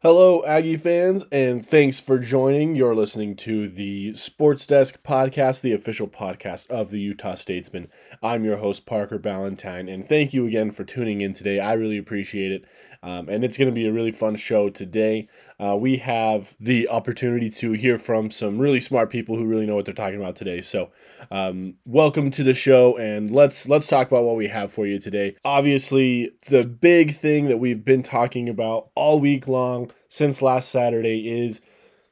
Hello, Aggie fans, and thanks for joining. You're listening to the Sports Desk podcast, the official podcast of the Utah Statesman. I'm your host, Parker Ballantyne, and thank you again for tuning in today. I really appreciate it. Um, and it's going to be a really fun show today. Uh, we have the opportunity to hear from some really smart people who really know what they're talking about today. So, um, welcome to the show, and let's let's talk about what we have for you today. Obviously, the big thing that we've been talking about all week long since last Saturday is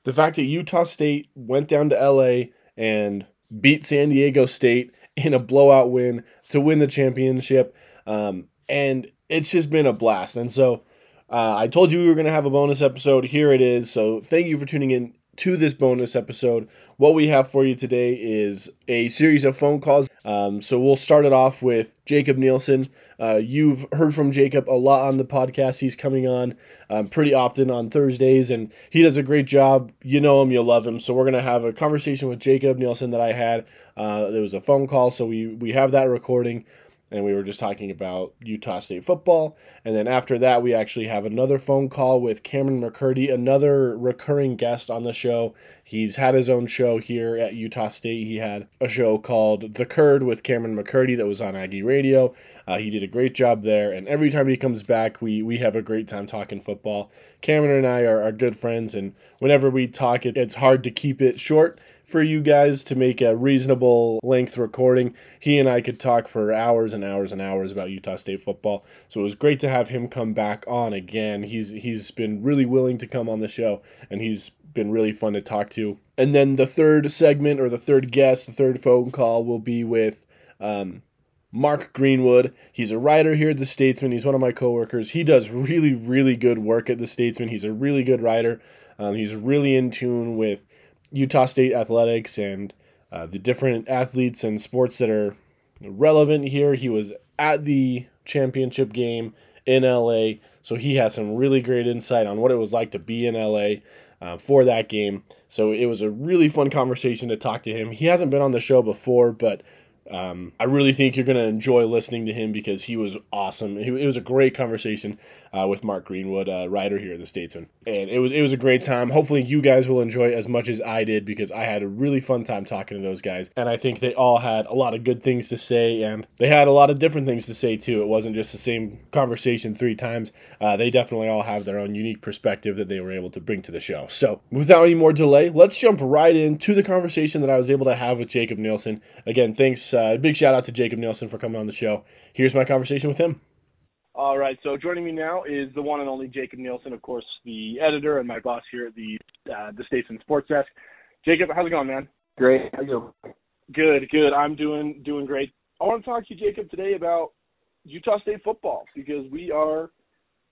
the fact that Utah State went down to LA and beat San Diego State in a blowout win to win the championship. Um, and it's just been a blast. And so uh, I told you we were going to have a bonus episode. Here it is. So thank you for tuning in to this bonus episode. What we have for you today is a series of phone calls. Um, so we'll start it off with Jacob Nielsen. Uh, you've heard from Jacob a lot on the podcast. He's coming on um, pretty often on Thursdays, and he does a great job. You know him, you love him. So we're gonna have a conversation with Jacob Nielsen that I had. Uh, there was a phone call, so we we have that recording and we were just talking about Utah State football. And then after that, we actually have another phone call with Cameron McCurdy, another recurring guest on the show. He's had his own show here at Utah State. He had a show called The Curd with Cameron McCurdy that was on Aggie Radio. Uh, he did a great job there, and every time he comes back, we we have a great time talking football. Cameron and I are, are good friends, and whenever we talk, it, it's hard to keep it short for you guys to make a reasonable length recording. He and I could talk for hours and hours and hours about Utah State football. So it was great to have him come back on again. He's he's been really willing to come on the show and he's been really fun to talk to. And then the third segment or the third guest, the third phone call will be with um, Mark Greenwood. He's a writer here at The Statesman. He's one of my coworkers. He does really, really good work at The Statesman. He's a really good writer. Um, he's really in tune with Utah State athletics and uh, the different athletes and sports that are relevant here. He was at the championship game in LA, so he has some really great insight on what it was like to be in LA uh, for that game. So it was a really fun conversation to talk to him. He hasn't been on the show before, but um, I really think you're going to enjoy listening to him because he was awesome. It was a great conversation uh, with Mark Greenwood, uh, writer here at the Statesman, and it was it was a great time. Hopefully, you guys will enjoy as much as I did because I had a really fun time talking to those guys, and I think they all had a lot of good things to say, and they had a lot of different things to say too. It wasn't just the same conversation three times. Uh, they definitely all have their own unique perspective that they were able to bring to the show. So, without any more delay, let's jump right into the conversation that I was able to have with Jacob Nielsen. Again, thanks uh, big shout out to Jacob Nielsen for coming on the show. Here's my conversation with him. All right, so joining me now is the one and only Jacob Nielsen, of course, the editor and my boss here at the uh, the Statesman Sports Desk. Jacob, how's it going, man? Great. How you doing? Good, good. I'm doing doing great. I want to talk to you, Jacob, today about Utah State football because we are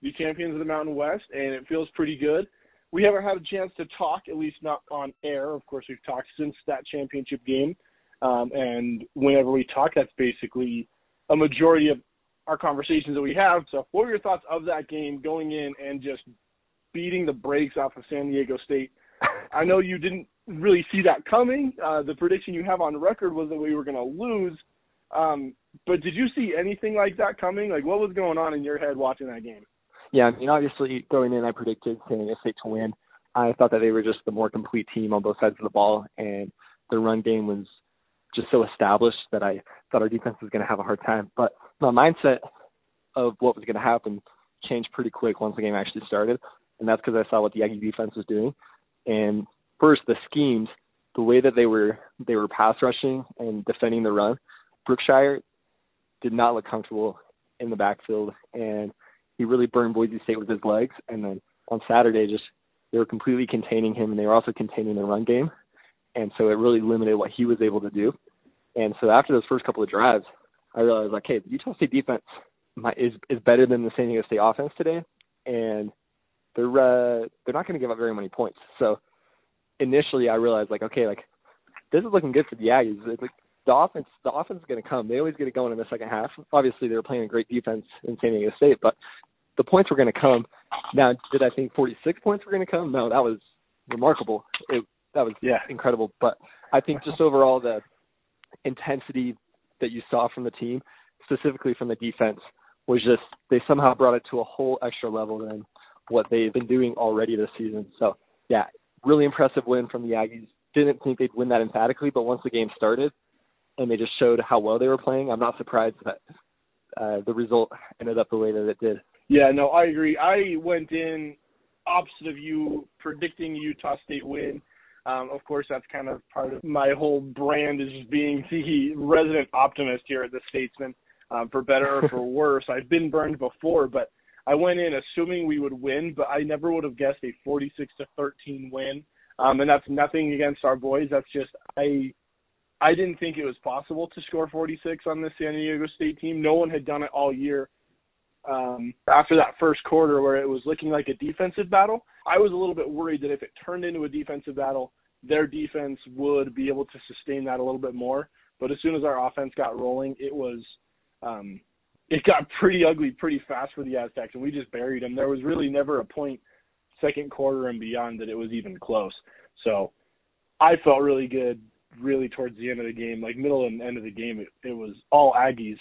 the champions of the Mountain West, and it feels pretty good. We haven't had a chance to talk, at least not on air. Of course, we've talked since that championship game. Um, and whenever we talk, that's basically a majority of our conversations that we have. So, what were your thoughts of that game going in and just beating the brakes off of San Diego State? I know you didn't really see that coming. Uh, the prediction you have on record was that we were going to lose. Um, but did you see anything like that coming? Like, what was going on in your head watching that game? Yeah, I mean, obviously going in, I predicted San Diego State to win. I thought that they were just the more complete team on both sides of the ball, and the run game was just so established that I thought our defense was going to have a hard time. But my mindset of what was going to happen changed pretty quick once the game actually started, and that's because I saw what the Aggie defense was doing. And first, the schemes, the way that they were they were pass rushing and defending the run, Brookshire did not look comfortable in the backfield, and he really burned Boise State with his legs. And then on Saturday, just they were completely containing him, and they were also containing the run game and so it really limited what he was able to do. And so after those first couple of drives, I realized like, hey, the Utah State defense might, is is better than the San Diego State offense today, and they're uh, they're not going to give up very many points. So initially, I realized like, okay, like this is looking good for the Aggies. It's like the offense, the offense is going to come. They always get it going in the second half. Obviously, they were playing a great defense in San Diego State, but the points were going to come. Now, did I think 46 points were going to come? No, that was remarkable. It that was yeah. incredible. But I think just overall the intensity that you saw from the team, specifically from the defense, was just they somehow brought it to a whole extra level than what they've been doing already this season. So yeah, really impressive win from the Aggies. Didn't think they'd win that emphatically, but once the game started and they just showed how well they were playing, I'm not surprised that uh, the result ended up the way that it did. Yeah, no, I agree. I went in opposite of you, predicting Utah State win. Um, of course, that's kind of part of my whole brand is just being the resident optimist here at the Statesman, um, for better or for worse. I've been burned before, but I went in assuming we would win, but I never would have guessed a 46 to 13 win. Um, and that's nothing against our boys. That's just I I didn't think it was possible to score 46 on this San Diego State team. No one had done it all year. Um, after that first quarter where it was looking like a defensive battle, I was a little bit worried that if it turned into a defensive battle, their defense would be able to sustain that a little bit more. But as soon as our offense got rolling, it was um, it got pretty ugly pretty fast for the Aztecs, and we just buried them. There was really never a point second quarter and beyond that it was even close. So I felt really good really towards the end of the game, like middle and end of the game. It, it was all Aggies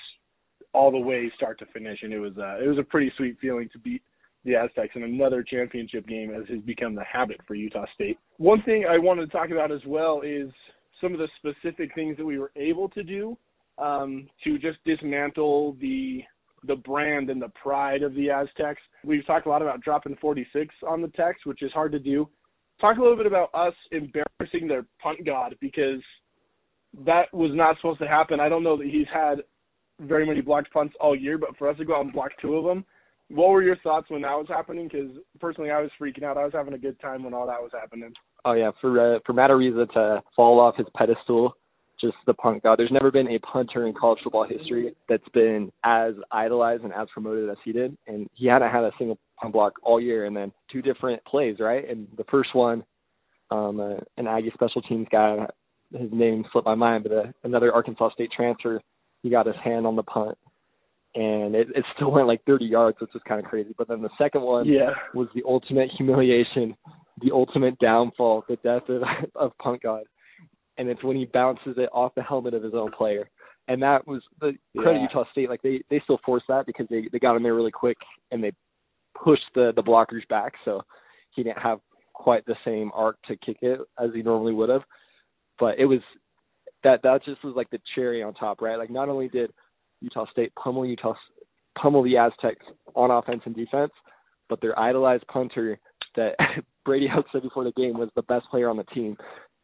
all the way start to finish, and it was uh, it was a pretty sweet feeling to beat the Aztecs in another championship game, as has become the habit for Utah State. One thing I wanted to talk about as well is some of the specific things that we were able to do um, to just dismantle the the brand and the pride of the Aztecs. We've talked a lot about dropping 46 on the text, which is hard to do. Talk a little bit about us embarrassing their punt god because that was not supposed to happen. I don't know that he's had very many blocked punts all year, but for us to go out and block two of them, what were your thoughts when that was happening? Because personally, I was freaking out. I was having a good time when all that was happening. Oh yeah, for uh, for Matt Araiza to fall off his pedestal, just the punt god. There's never been a punter in college football history that's been as idolized and as promoted as he did, and he hadn't had a single punt block all year. And then two different plays, right? And the first one, um, uh, an Aggie special teams guy, his name slipped my mind, but uh, another Arkansas State transfer he got his hand on the punt and it, it still went like 30 yards, which was kind of crazy. But then the second one yeah. was the ultimate humiliation, the ultimate downfall, the death of, of Punt God. And it's when he bounces it off the helmet of his own player. And that was the credit yeah. Utah State. Like they they still forced that because they they got him there really quick and they pushed the the blockers back, so he didn't have quite the same arc to kick it as he normally would have. But it was that that just was like the cherry on top, right? Like not only did Utah State pummel Utah pummel the Aztecs on offense and defense, but their idolized punter that Brady Hoke said before the game was the best player on the team.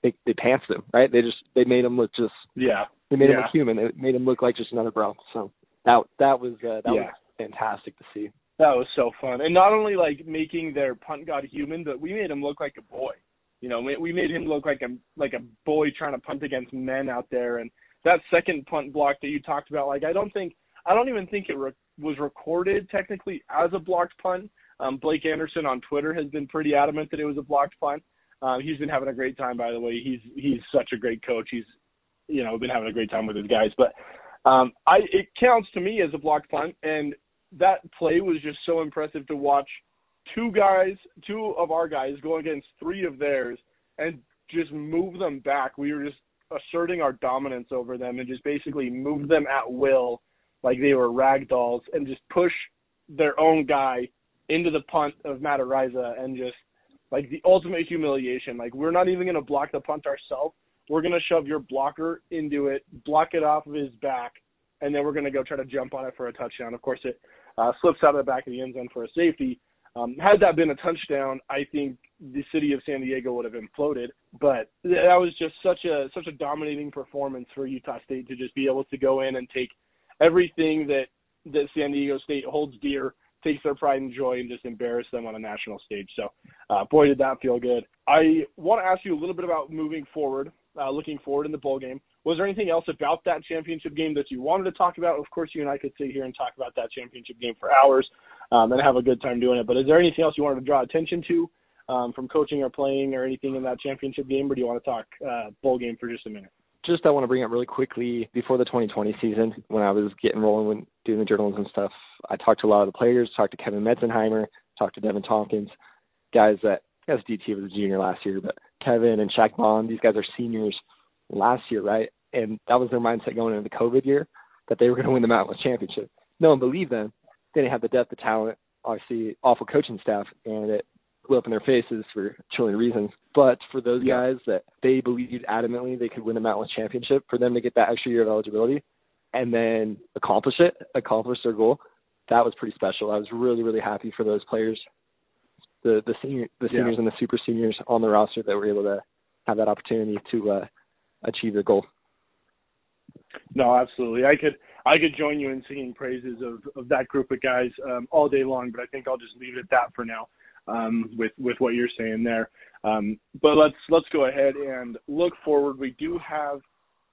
They they pantsed him, right? They just they made him look just yeah. They made yeah. him look human. They made him look like just another bro. So that that was uh, that yeah. was fantastic to see. That was so fun, and not only like making their punt god human, but we made him look like a boy. You know, we made him look like a like a boy trying to punt against men out there, and that second punt block that you talked about, like I don't think I don't even think it re- was recorded technically as a blocked punt. Um, Blake Anderson on Twitter has been pretty adamant that it was a blocked punt. Uh, he's been having a great time, by the way. He's he's such a great coach. He's you know been having a great time with his guys. But um, I it counts to me as a blocked punt, and that play was just so impressive to watch. Two guys, two of our guys, go against three of theirs, and just move them back. We were just asserting our dominance over them and just basically move them at will like they were rag dolls and just push their own guy into the punt of Matt Araiza and just like the ultimate humiliation. Like we're not even gonna block the punt ourselves. We're gonna shove your blocker into it, block it off of his back, and then we're gonna go try to jump on it for a touchdown. Of course, it uh, slips out of the back of the end zone for a safety. Um, had that been a touchdown, I think the city of San Diego would have imploded. But that was just such a such a dominating performance for Utah State to just be able to go in and take everything that that San Diego State holds dear, takes their pride and joy, and just embarrass them on a national stage. So, uh, boy, did that feel good. I want to ask you a little bit about moving forward, uh, looking forward in the bowl game. Was there anything else about that championship game that you wanted to talk about? Of course, you and I could sit here and talk about that championship game for hours um, and have a good time doing it. But is there anything else you wanted to draw attention to um, from coaching or playing or anything in that championship game, or do you want to talk uh, bowl game for just a minute? just I want to bring up really quickly before the 2020 season when I was getting rolling when doing the journalism stuff. I talked to a lot of the players, talked to Kevin Meitzenheimer, talked to Deven Thompkins, guys that guess DT was a junior last year, but Kevin and Shaq Bond, these guys are seniors last year, right? And that was their mindset going into the COVID year that they were going to win the Mountain West Championship. No one believed them. They didn't have the depth of talent. obviously awful coaching staff, and it blew up in their faces for trillion reasons. But for those yeah. guys that they believed adamantly they could win the Mountain West championship, for them to get that extra year of eligibility and then accomplish it, accomplish their goal, that was pretty special. I was really, really happy for those players, the the senior, the seniors yeah. and the super seniors on the roster that were able to have that opportunity to uh, achieve their goal. No, absolutely. I could I could join you in singing praises of, of that group of guys um, all day long, but I think I'll just leave it at that for now um, with with what you're saying there. Um, but let's let's go ahead and look forward. We do have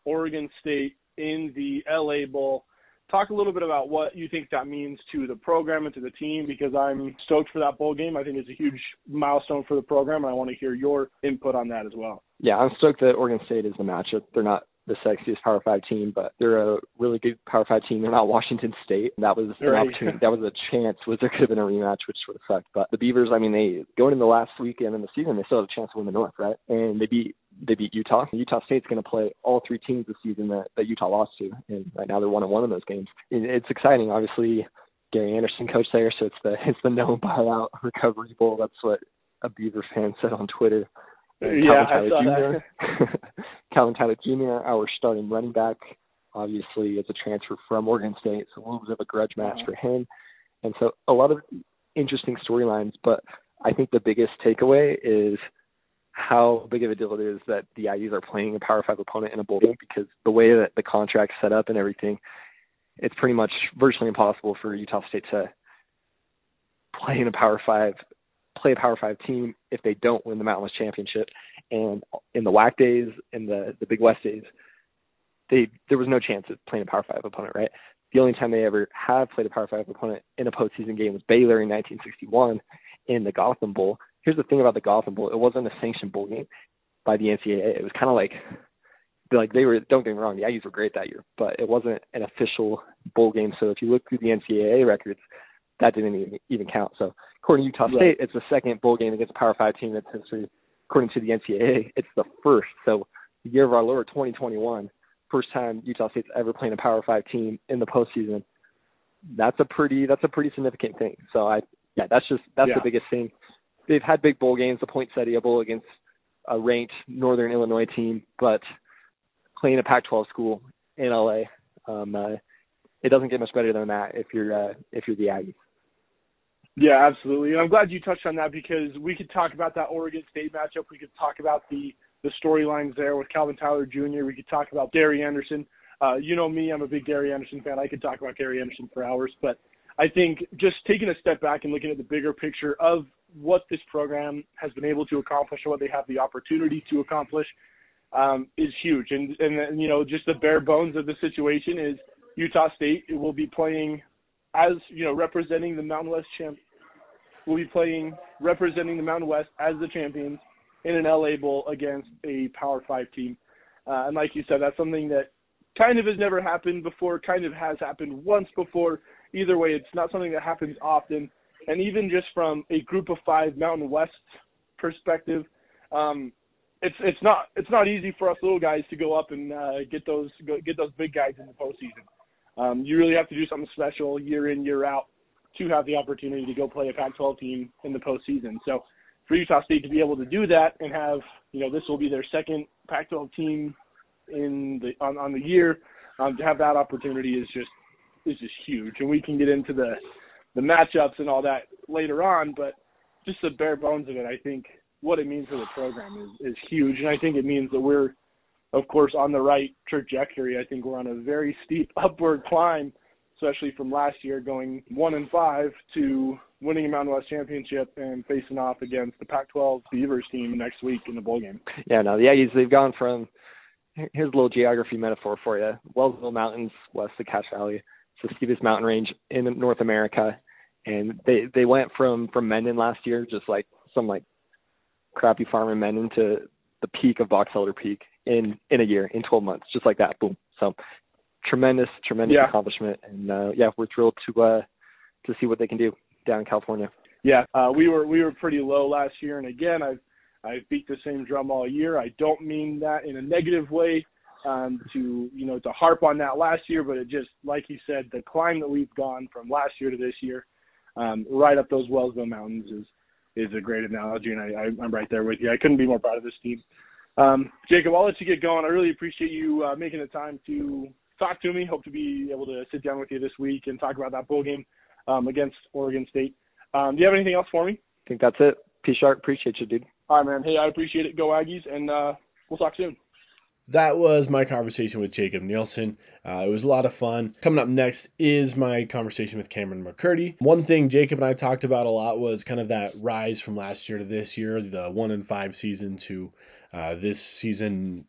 Oregon State in the LA Bowl. Talk a little bit about what you think that means to the program and to the team because I'm stoked for that bowl game. I think it's a huge milestone for the program, and I want to hear your input on that as well. Yeah, I'm stoked that Oregon State is the matchup. They're not the sexiest Power Five team, but they're a really good Power Five team. They're not Washington State. And That was an opportunity. That was a chance. Was there could have been a rematch, which would have sucked. But the Beavers, I mean, they going in the last weekend in the season, they still have a chance to win the North, right? And they beat they beat Utah. Utah State's going to play all three teams this season that, that Utah lost to, and right now they're one and one in those games. It's exciting, obviously. Gary Anderson coach there, so it's the it's the no buyout recovery bowl. That's what a Beaver fan said on Twitter. Yeah, Calvin Tyler Jr. Calvin Tyler Jr., our starting running back, obviously is a transfer from Oregon State, so a little bit of a grudge match for him. And so a lot of interesting storylines, but I think the biggest takeaway is how big of a deal it is that the Aggies are playing a Power Five opponent in a bowl game because the way that the contract's set up and everything, it's pretty much virtually impossible for Utah State to play in a Power Five play a Power Five team if they don't win the Mountain West Championship. And in the WAC days, in the the Big West days, they there was no chance of playing a Power Five opponent, right? The only time they ever have played a Power Five opponent in a postseason game was Baylor in 1961 in the Gotham Bowl. Here's the thing about the Gotham Bowl: it wasn't a sanctioned bowl game by the NCAA. It was kind of like like they were. Don't get me wrong, the Aggies were great that year, but it wasn't an official bowl game. So if you look through the NCAA records, that didn't even, even count. So according to Utah State, right. it's the second bowl game against a Power Five team that's history. According to the NCAA, it's the first. So the year of our Lord 2021, first time Utah State's ever playing a Power Five team in the postseason. That's a pretty that's a pretty significant thing. So I yeah, that's just that's yeah. the biggest thing. They've had big bowl games, the Poinsettia Bowl against a ranked Northern Illinois team, but playing a Pac-12 school in LA, um, uh, it doesn't get much better than that if you're uh, if you're the Aggies. Yeah, absolutely. And I'm glad you touched on that because we could talk about that Oregon State matchup. We could talk about the the storylines there with Calvin Tyler Jr. We could talk about Gary Anderson. Uh, you know me, I'm a big Gary Anderson fan. I could talk about Gary Anderson for hours, but I think just taking a step back and looking at the bigger picture of what this program has been able to accomplish and what they have the opportunity to accomplish um, is huge. And and you know, just the bare bones of the situation is Utah State will be playing as you know representing the Mountain West champ will be playing representing the Mountain West as the champions in an LA Bowl against a Power Five team. Uh, and like you said, that's something that kind of has never happened before, kind of has happened once before. Either way, it's not something that happens often. And even just from a group of five Mountain West perspective, um, it's it's not it's not easy for us little guys to go up and uh, get those go, get those big guys in the postseason. Um, you really have to do something special year in year out to have the opportunity to go play a Pac-12 team in the postseason. So for Utah State to be able to do that and have, you know, this will be their second Pac-12 team in the on, on the year, um, to have that opportunity is just is just huge. And we can get into the the matchups and all that later on, but just the bare bones of it, I think what it means for the program is is huge, and I think it means that we're, of course, on the right trajectory. I think we're on a very steep upward climb especially from last year going one and five to winning a Mountain West championship and facing off against the Pac-12 Beavers team next week in the bowl game. Yeah, no, the Aggies they've gone from here's a little geography metaphor for you: Wellsville Mountains west of Cache Valley, it's the steepest mountain range in North America, and they they went from from Mendon last year, just like some like crappy farm in Mendon, to the peak of Box Elder Peak in in a year, in 12 months, just like that. Boom. So tremendous, tremendous yeah. accomplishment, and uh, yeah, we're thrilled to uh, to see what they can do down in California. Yeah, uh, we were we were pretty low last year, and again, I've I've beat the same drum all year. I don't mean that in a negative way, um, to you know to harp on that last year, but it just like you said, the climb that we've gone from last year to this year, um, right up those Wellsville Mountains is is a great analogy, and I, I, I'm right there with you. I couldn't be more proud of this team. Um, Jacob, I'll let you get going. I really appreciate you uh, making the time to talk to me. Hope to be able to sit down with you this week and talk about that bowl game um, against Oregon State. Um, do you have anything else for me? I think that's it. P Sharp, appreciate you, dude. All right, man. Hey, I appreciate it. Go Aggies, and uh, we'll talk soon. That was my conversation with Jacob Nielsen. Uh, it was a lot of fun. Coming up next is my conversation with Cameron McCurdy. One thing Jacob and I talked about a lot was kind of that rise from last year to this year, the one and five season to uh, this season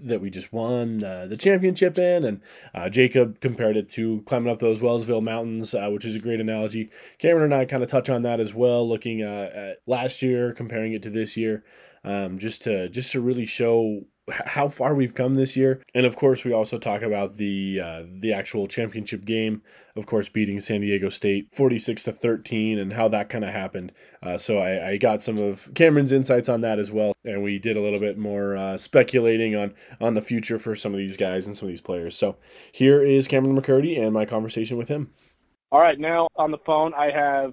that we just won uh, the championship in, and uh, Jacob compared it to climbing up those Wellsville Mountains, uh, which is a great analogy. Cameron and I kind of touch on that as well, looking uh, at last year, comparing it to this year, um, just to just to really show how far we've come this year. And of course, we also talk about the uh, the actual championship game. Of course, beating San Diego State forty six to thirteen, and how that kind of happened. Uh, so I, I, got some of Cameron's insights on that as well, and we did a little bit more uh, speculating on on the future for some of these guys and some of these players. So here is Cameron McCurdy and my conversation with him. All right, now on the phone I have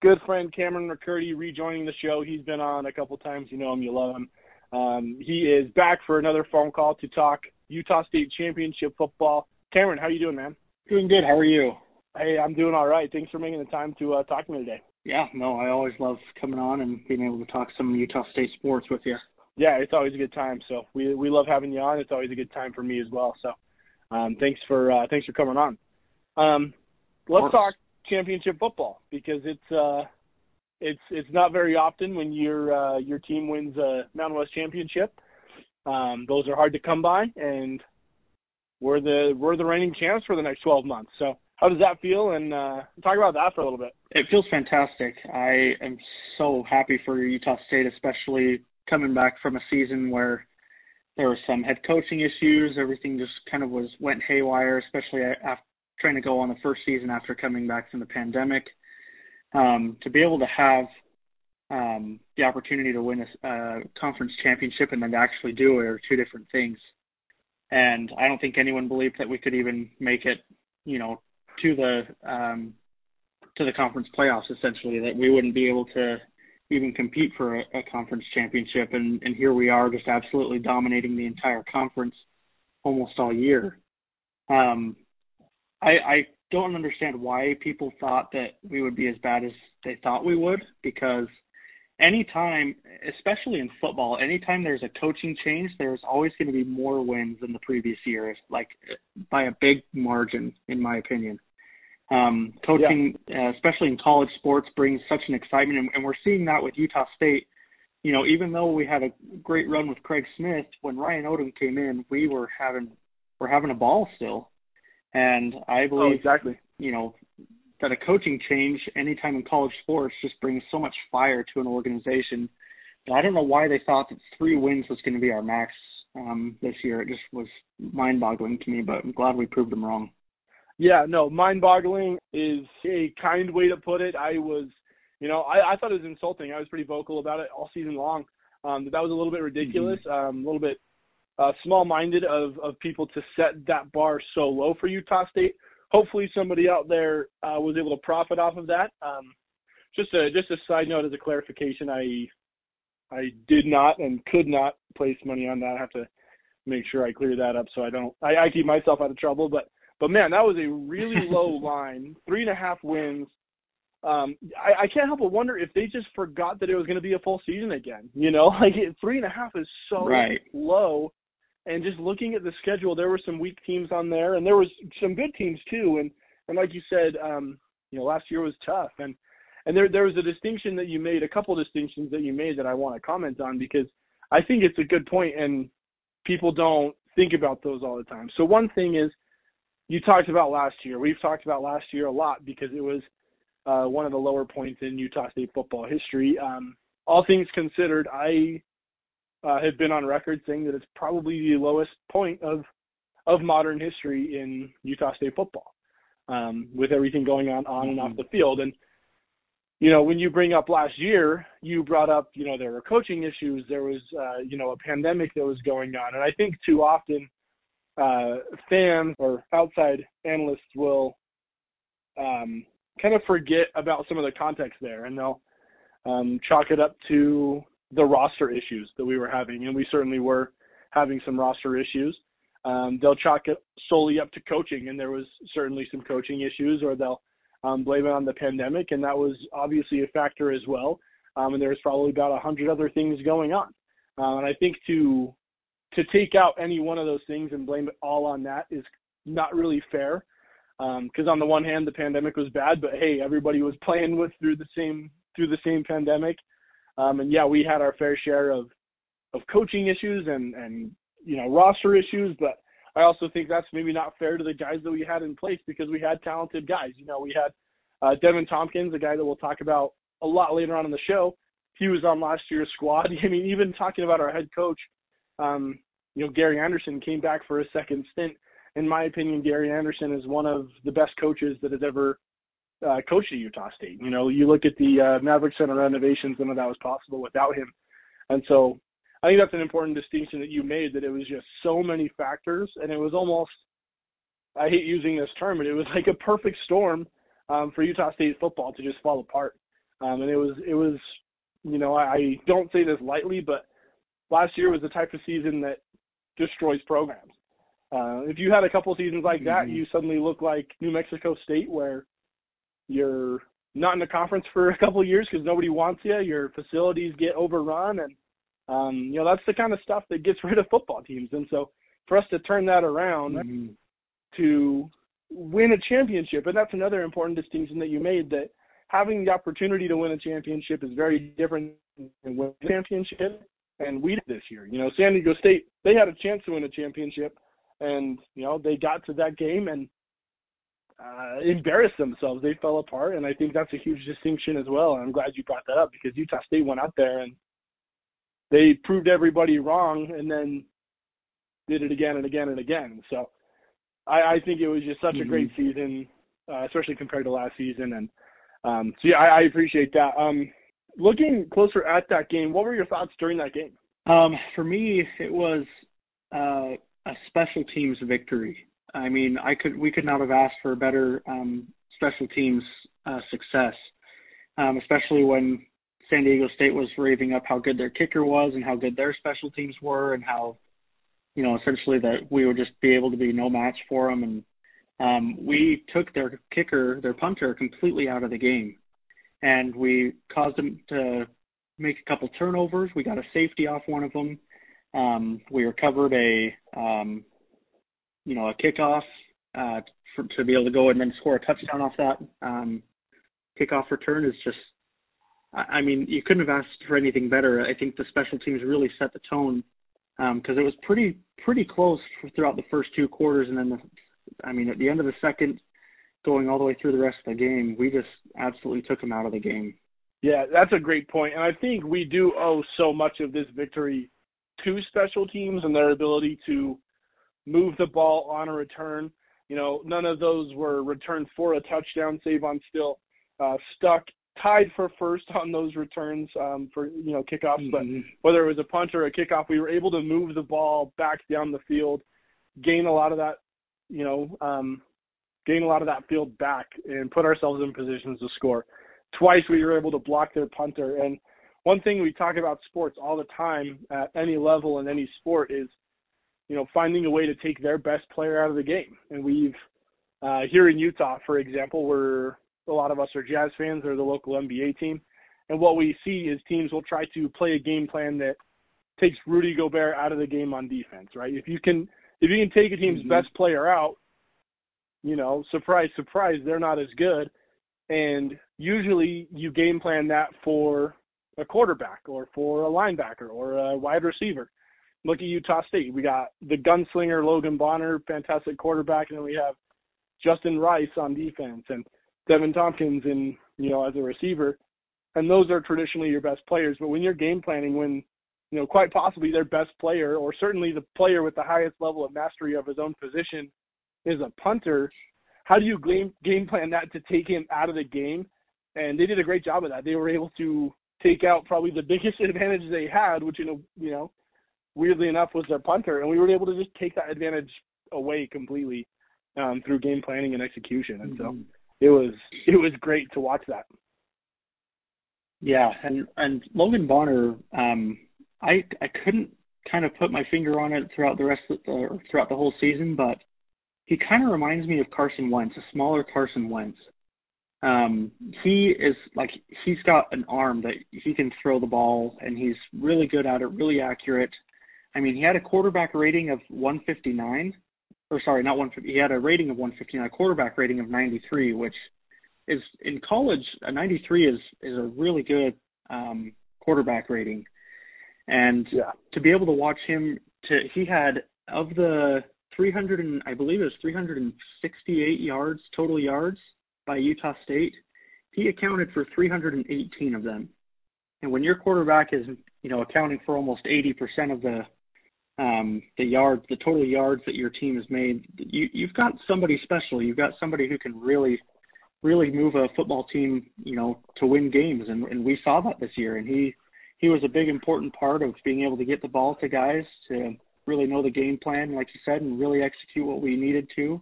good friend Cameron McCurdy rejoining the show. He's been on a couple times. You know him, you love him. Um, he is back for another phone call to talk Utah State Championship football. Cameron, how you doing, man? Doing good. How are you? Hey, I'm doing all right. Thanks for making the time to uh, talk to me today. Yeah, no, I always love coming on and being able to talk some Utah State sports with you. Yeah, it's always a good time. So we we love having you on. It's always a good time for me as well. So um, thanks for uh, thanks for coming on. Um, let's talk championship football because it's uh, it's it's not very often when your uh, your team wins a Mountain West championship. Um, those are hard to come by, and we're the we're the reigning champs for the next 12 months. So how does that feel? And uh, talk about that for a little bit. It feels fantastic. I am so happy for Utah State, especially coming back from a season where there were some head coaching issues. Everything just kind of was went haywire, especially after trying to go on the first season after coming back from the pandemic um, to be able to have um, the opportunity to win a, a conference championship and then to actually do it are two different things. And I don't think anyone believed that we could even make it, you know, to the um, to the conference playoffs. Essentially, that we wouldn't be able to even compete for a, a conference championship. And, and here we are, just absolutely dominating the entire conference almost all year. Um, I, I don't understand why people thought that we would be as bad as they thought we would because anytime especially in football anytime there's a coaching change there's always going to be more wins than the previous year like by a big margin in my opinion. Um coaching yeah. uh, especially in college sports brings such an excitement and, and we're seeing that with Utah State. You know even though we had a great run with Craig Smith when Ryan Odom came in we were having we're having a ball still and I oh, believe oh, exactly, you know, that a coaching change anytime in college sports just brings so much fire to an organization. I don't know why they thought that three wins was going to be our max um, this year. It just was mind-boggling to me, but I'm glad we proved them wrong. Yeah, no, mind-boggling is a kind way to put it. I was, you know, I, I thought it was insulting. I was pretty vocal about it all season long. Um, that was a little bit ridiculous, mm-hmm. um, a little bit uh, small-minded of of people to set that bar so low for Utah State. Hopefully, somebody out there uh, was able to profit off of that. Um, just a just a side note as a clarification, I I did not and could not place money on that. I have to make sure I clear that up so I don't I, I keep myself out of trouble. But but man, that was a really low line. Three and a half wins. Um, I, I can't help but wonder if they just forgot that it was going to be a full season again. You know, like three and a half is so right. low and just looking at the schedule, there were some weak teams on there, and there was some good teams too. And and like you said, um, you know, last year was tough, and and there there was a distinction that you made, a couple distinctions that you made that I want to comment on because I think it's a good point, and people don't think about those all the time. So one thing is, you talked about last year. We've talked about last year a lot because it was uh, one of the lower points in Utah State football history. Um, all things considered, I uh, have been on record saying that it's probably the lowest point of of modern history in Utah State football, um, with everything going on on and off the field. And you know, when you bring up last year, you brought up, you know, there were coaching issues, there was, uh, you know, a pandemic that was going on, and I think too often uh, fans or outside analysts will um, kind of forget about some of the context there, and they'll um, chalk it up to the roster issues that we were having, and we certainly were having some roster issues. Um, they'll chalk it solely up to coaching, and there was certainly some coaching issues, or they'll um, blame it on the pandemic, and that was obviously a factor as well. Um, and there's probably about a hundred other things going on. Uh, and I think to to take out any one of those things and blame it all on that is not really fair. Because um, on the one hand, the pandemic was bad, but hey, everybody was playing with through the same through the same pandemic. Um, and yeah, we had our fair share of of coaching issues and and you know roster issues, but I also think that's maybe not fair to the guys that we had in place because we had talented guys. You know, we had uh, Deven Thompkins, a guy that we'll talk about a lot later on in the show. He was on last year's squad. I mean, even talking about our head coach, um, you know, Gary Anderson came back for a second stint. In my opinion, Gary Anderson is one of the best coaches that has ever uh, coached at Utah State. You know, you look at the uh, Maverik Center renovations, none of that was possible without him. And so I think that's an important distinction that you made that it was just so many factors and it was almost I hate using this term, but it was like a perfect storm um, for Utah State football to just fall apart. Um, and it was it was you know I, I don't say this lightly, but last year was the type of season that destroys programs. Uh, if you had a couple seasons like that, mm-hmm. you suddenly look like New Mexico State, where you're not in the conference for a couple of years because nobody wants you. Your facilities get overrun, and um, you know, that's the kind of stuff that gets rid of football teams. And so for us to turn that around mm-hmm. to win a championship, and that's another important distinction that you made that having the opportunity to win a championship is very different than winning a championship. And we did this year. You know, San Diego State, they had a chance to win a championship and, you know, they got to that game and uh, embarrassed themselves. They fell apart, and I think that's a huge distinction as well. And I'm glad you brought that up because Utah State went out there and they proved everybody wrong and then did it again and again and again. So I, I think it was just such mm-hmm. a great season, uh, especially compared to last season. And um, so yeah, I, I appreciate that. Um, looking closer at that game, what were your thoughts during that game? Um, for me, it was uh, a special teams victory. I mean, I could we could not have asked for a better um, special teams uh, success, um, especially when San Diego State was raving up how good their kicker was and how good their special teams were and how, you know, essentially that we would just be able to be no match for them. And um, we took their kicker, their punter, completely out of the game, and we caused them to make a couple turnovers. We got a safety off one of them. Um, we recovered a, um, you know, a kickoff uh, for, to be able to go and then score a touchdown off that um, kickoff return is just I mean, you couldn't have asked for anything better. I think the special teams really set the tone because um, it was pretty pretty close throughout the first two quarters, and then the, I mean, at the end of the second, going all the way through the rest of the game, we just absolutely took them out of the game. Yeah, that's a great point, and I think we do owe so much of this victory to special teams and their ability to move the ball on a return. You know, none of those were returned for a touchdown. Savon still uh, stuck tied for first on those returns um, for you know kickoffs, mm-hmm. but whether it was a punt or a kickoff, we were able to move the ball back down the field, gain a lot of that, you know, um, gain a lot of that field back, and put ourselves in positions to score. Twice we were able to block their punter, and one thing we talk about sports all the time at any level in any sport is, you know, finding a way to take their best player out of the game, and we've uh, here in Utah, for example, we're a lot of us are Jazz fans or the local NBA team. And what we see is teams will try to play a game plan that takes Rudy Gobert out of the game on defense, right? If you can if you can take a team's mm-hmm. best player out, you know, surprise, surprise, they're not as good. And usually you game plan that for a quarterback or for a linebacker or a wide receiver. Look at Utah State. We got the gunslinger Logan Bonner, fantastic quarterback, and then we have Justin Rice on defense. And Deven Thompkins in you know as a receiver, and those are traditionally your best players. But when you're game planning, when you know quite possibly their best player, or certainly the player with the highest level of mastery of his own position, is a punter, how do you game game plan that to take him out of the game? And they did a great job of that. They were able to take out probably the biggest advantage they had, which you know you know weirdly enough was their punter, and we were able to just take that advantage away completely um, through game planning and execution. And so it was it was great to watch that. Yeah, and and Logan Bonner, um, I I couldn't kind of put my finger on it throughout the rest of the throughout the whole season, but he kind of reminds me of Carson Wentz, a smaller Carson Wentz. Um, he is like he's got an arm that he can throw the ball, and he's really good at it, really accurate. I mean, he had a quarterback rating of 159, or sorry, not 150. He had a rating of 159, a quarterback rating of 93, which is in college a 93 is is a really good um, quarterback rating. And yeah. to be able to watch him, to he had of the 300 and I believe it was 368 yards total yards by Utah State. He accounted for 318 of them. And when your quarterback is, you know, accounting for almost 80% of the um, the yards, the total yards that your team has made, you, you've got somebody special. You've got somebody who can really, really move a football team, you know, to win games. And, and we saw that this year. And he, he was a big important part of being able to get the ball to guys to really know the game plan, like you said, and really execute what we needed to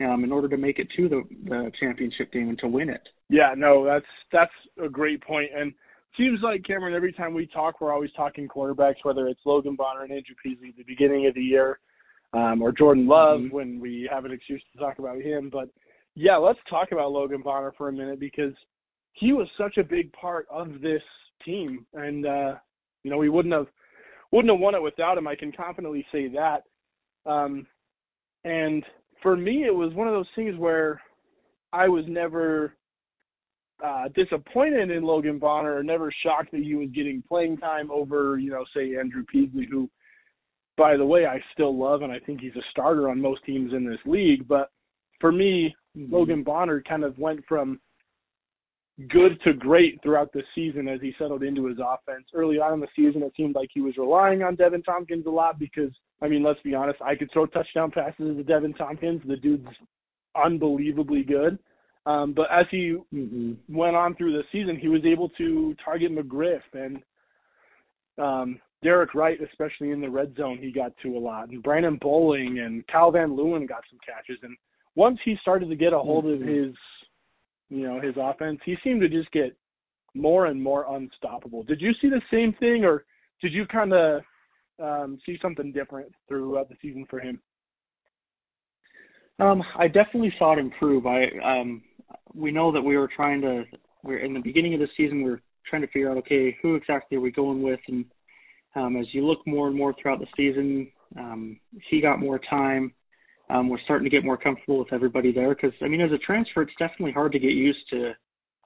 um, in order to make it to the, the championship game and to win it. Yeah, no, that's that's a great point. And seems like Cameron, every time we talk, we're always talking quarterbacks, whether it's Logan Bonner and Andrew Peasley at the beginning of the year, um, or Jordan Love mm-hmm. when we have an excuse to talk about him. But yeah, let's talk about Logan Bonner for a minute because he was such a big part of this team, and uh, you know we wouldn't have wouldn't have won it without him. I can confidently say that. Um, and for me, it was one of those things where I was never uh, disappointed in Logan Bonner, or never shocked that he was getting playing time over, you know, say Andrew Peasley, who, by the way, I still love, and I think he's a starter on most teams in this league. But for me, mm-hmm. Logan Bonner kind of went from good to great throughout the season as he settled into his offense. Early on in the season, it seemed like he was relying on Deven Thompkins a lot because, I mean, let's be honest, I could throw touchdown passes to Deven Thompkins. The dude's unbelievably good. Um, but as he mm-hmm. went on through the season, he was able to target McGriff and um, Derek Wright, especially in the red zone, he got to a lot. And Brandon Bowling and Cal Van Leeuwen got some catches. And once he started to get a hold mm-hmm. of his, you know, his offense, he seemed to just get more and more unstoppable. Did you see the same thing, or did you kind of um, see something different throughout the season for him? Um, I definitely saw it improve. I um, we know that we were trying to we're in the beginning of the season we are trying to figure out okay who exactly are we going with? And um, as you look more and more throughout the season um, he got more time. Um, we're starting to get more comfortable with everybody there because I mean as a transfer it's definitely hard to get used to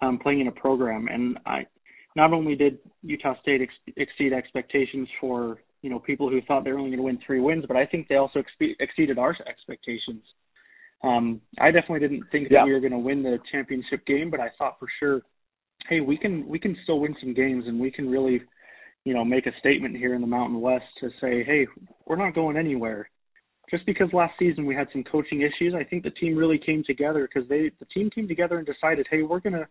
um, playing in a program. And I not only did Utah State ex- exceed expectations for you know people who thought they were only going to win three wins but I think they also ex- exceeded our expectations um, I definitely didn't think that yeah. we were going to win the championship game, but I thought for sure, hey, we can we can still win some games, and we can really, you know, make a statement here in the Mountain West to say, hey, we're not going anywhere. Just because last season we had some coaching issues, I think the team really came together because they the team came together and decided, hey, we're gonna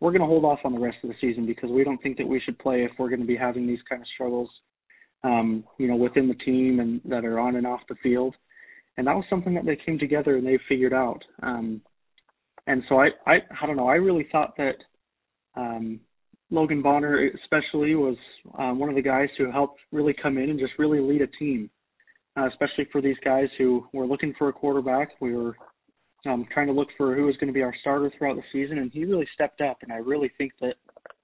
we're gonna hold off on the rest of the season because we don't think that we should play if we're going to be having these kind of struggles, um, you know, within the team and that are on and off the field and that was something that they came together and they figured out. Um, and so I, I, I don't know. I really thought that um, Logan Bonner, especially, was um, one of the guys who helped really come in and just really lead a team, uh, especially for these guys who were looking for a quarterback. We were um, trying to look for who was going to be our starter throughout the season, and he really stepped up. And I really think that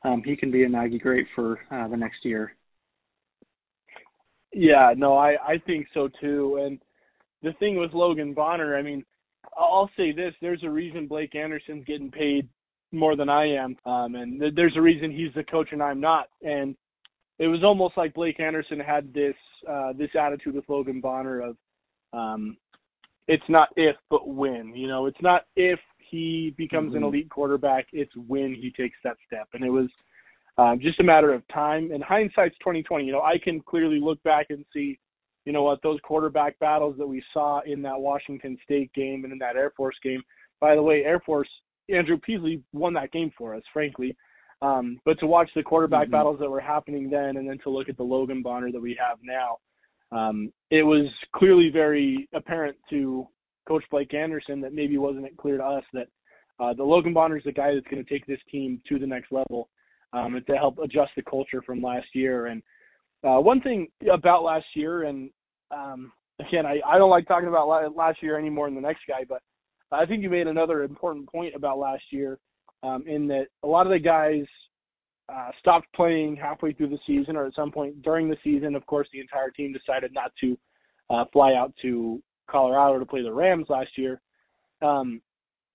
um, he can be an Aggie great for uh, the next year. Yeah, no, I I think so too, and the thing with Logan Bonner, I mean, I'll say this: there's a reason Blake Anderson's getting paid more than I am, um, and th- there's a reason he's the coach and I'm not. And it was almost like Blake Anderson had this uh, this attitude with Logan Bonner of, um, it's not if but when. You know, it's not if he becomes mm-hmm. an elite quarterback; it's when he takes that step. And it was um, just a matter of time. And hindsight's 2020. You know, I can clearly look back and see you know what, those quarterback battles that we saw in that Washington State game and in that Air Force game. By the way, Air Force, Andrew Peasley won that game for us, frankly. Um, but to watch the quarterback mm-hmm. battles that were happening then and then to look at the Logan Bonner that we have now, um, it was clearly very apparent to Coach Blake Anderson that maybe wasn't it clear to us that uh, the Logan Bonner is the guy that's going to take this team to the next level um, and to help adjust the culture from last year. And uh, one thing about last year, and um, again, I, I don't like talking about last year any more than the next guy, but I think you made another important point about last year um, in that a lot of the guys uh, stopped playing halfway through the season or at some point during the season. Of course, the entire team decided not to uh, fly out to Colorado to play the Rams last year. Um,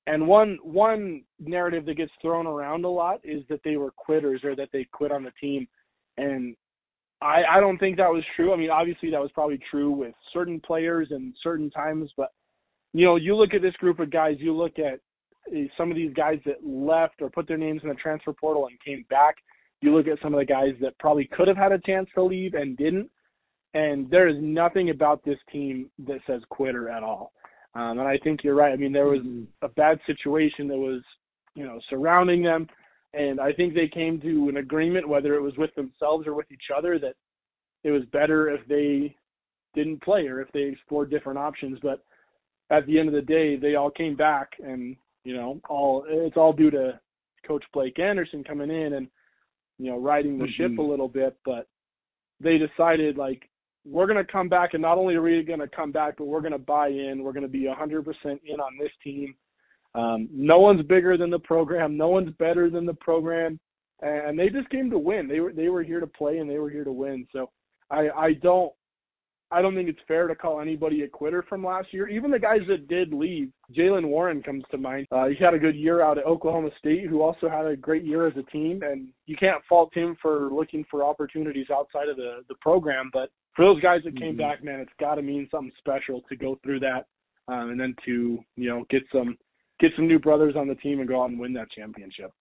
and one one narrative that gets thrown around a lot is that they were quitters or that they quit on the team. And I, I don't think that was true. I mean, obviously that was probably true with certain players and certain times, but you know, you look at this group of guys, you look at eh, some of these guys that left or put their names in the transfer portal and came back. You look at some of the guys that probably could have had a chance to leave and didn't. And there is nothing about this team that says quitter at all. Um, and I think you're right. I mean, there was mm-hmm. a bad situation that was, you know, surrounding them, and I think they came to an agreement, whether it was with themselves or with each other, that it was better if they didn't play or if they explored different options. But at the end of the day, they all came back, and you know, all it's all due to Coach Blake Anderson coming in and you know riding the mm-hmm. ship a little bit. But they decided like we're going to come back, and not only are we going to come back, but we're going to buy in. We're going to be 100% in on this team. Um, no one's bigger than the program. No one's better than the program, and they just came to win. They were they were here to play, and they were here to win. So I I don't I don't think it's fair to call anybody a quitter from last year. Even the guys that did leave, Jaylen Warren comes to mind. Uh, he had a good year out at Oklahoma State, who also had a great year as a team, and you can't fault him for looking for opportunities outside of the the program. But for those guys that came mm-hmm. back, man, it's got to mean something special to go through that, um, and then to you know get some get some new brothers on the team and go out and win that championship.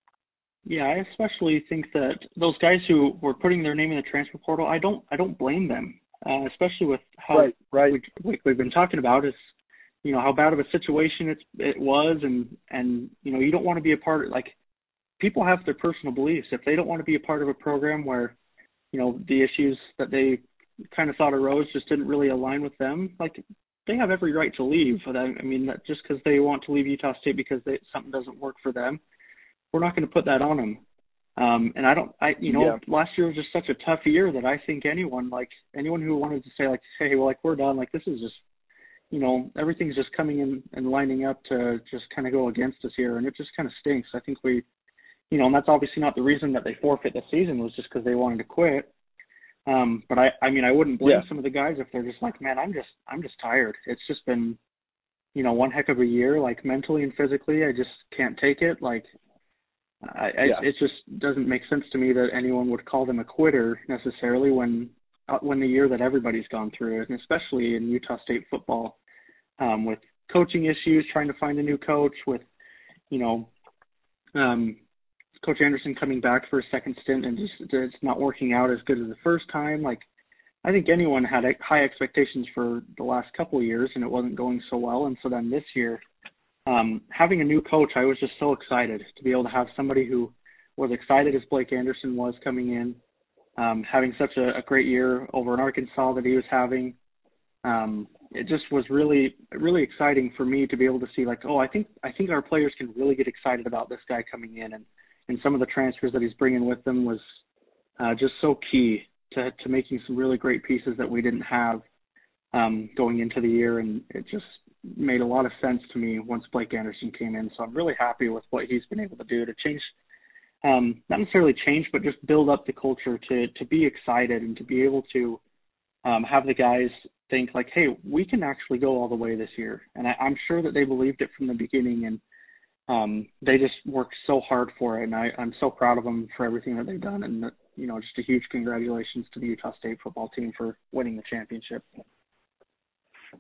Yeah, I especially think that those guys who were putting their name in the transfer portal, I don't I don't blame them, uh, especially with how right, right. We, we've been talking about is you know how bad of a situation it's it was, and and you know you don't want to be a part of like people have their personal beliefs. If they don't want to be a part of a program where you know the issues that they kind of thought arose just didn't really align with them, like they have every right to leave. I mean, just because they want to leave Utah State because they, something doesn't work for them, we're not going to put that on them. Um, and I don't, I, you know, yeah. last year was just such a tough year that I think anyone, like anyone who wanted to say like, hey, well, like we're done, like this is just, you know, everything's just coming in and lining up to just kind of go against us here, and it just kind of stinks. I think we, you know, and that's obviously not the reason that they forfeit the season was just because they wanted to quit. Um, but I, I mean, I wouldn't blame yeah. some of the guys if they're just like, man, I'm just, I'm just tired. It's just been, you know, one heck of a year, like mentally and physically. I just can't take it. Like, I, yeah. I, it just doesn't make sense to me that anyone would call them a quitter necessarily when, uh, when the year that everybody's gone through and especially in Utah State football, um, with coaching issues, trying to find a new coach, with, you know, um, Coach Anderson coming back for a second stint and just it's not working out as good as the first time. Like I think anyone had high expectations for the last couple of years and it wasn't going so well. And so then this year, um, having a new coach, I was just so excited to be able to have somebody who was excited as Blake Anderson was coming in, um, having such a, a great year over in Arkansas that he was having. Um, it just was really, really exciting for me to be able to see like, oh, I think, I think our players can really get excited about this guy coming in and and some of the transfers that he's bringing with him was uh, just so key to to making some really great pieces that we didn't have um, going into the year, and it just made a lot of sense to me once Blake Anderson came in. So I'm really happy with what he's been able to do to change, um, not necessarily change, but just build up the culture to to be excited and to be able to um, have the guys think like, hey, we can actually go all the way this year. And I, I'm sure that they believed it from the beginning and um, they just worked so hard for it, and I, I'm so proud of them for everything that they've done. And you know, just a huge congratulations to the Utah State football team for winning the championship.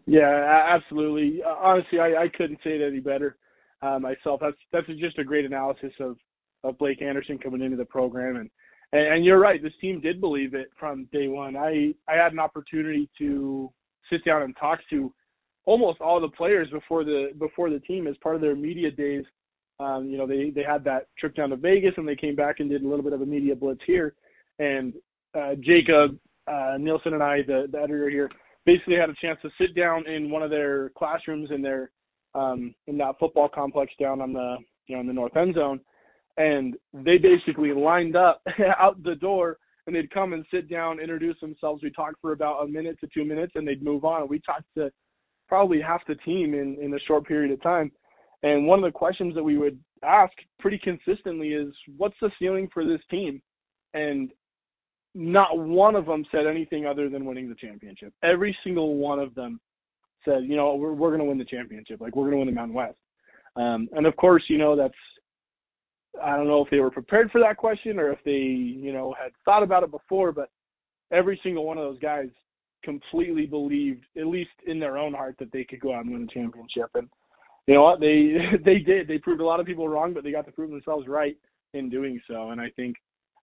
Yeah, absolutely. Honestly, I, I couldn't say it any better uh, myself. That's that's just a great analysis of of Blake Anderson coming into the program, and, and and you're right. This team did believe it from day one. I I had an opportunity to sit down and talk to almost all the players before the before the team as part of their media days um, you know, they they had that trip down to Vegas and they came back and did a little bit of a media blitz here. And uh, Jacob uh, Nielsen and I, the, the editor here, basically had a chance to sit down in one of their classrooms in their um, in that football complex down on the you know, in the north end zone, and they basically lined up out the door and they'd come and sit down, introduce themselves. We talked for about a minute to two minutes, and they'd move on. We talked to probably half the team in in a short period of time. And one of the questions that we would ask pretty consistently is, "What's the ceiling for this team?" And not one of them said anything other than winning the championship. Every single one of them said, "You know, we're we're going to win the championship. Like we're going to win the Mountain West." Um, and of course, you know that's I don't know if they were prepared for that question or if they, you know, had thought about it before, but every single one of those guys completely believed, at least in their own heart, that they could go out and win a championship. And you know what? They they did. They proved a lot of people wrong, but they got to prove themselves right in doing so. And I think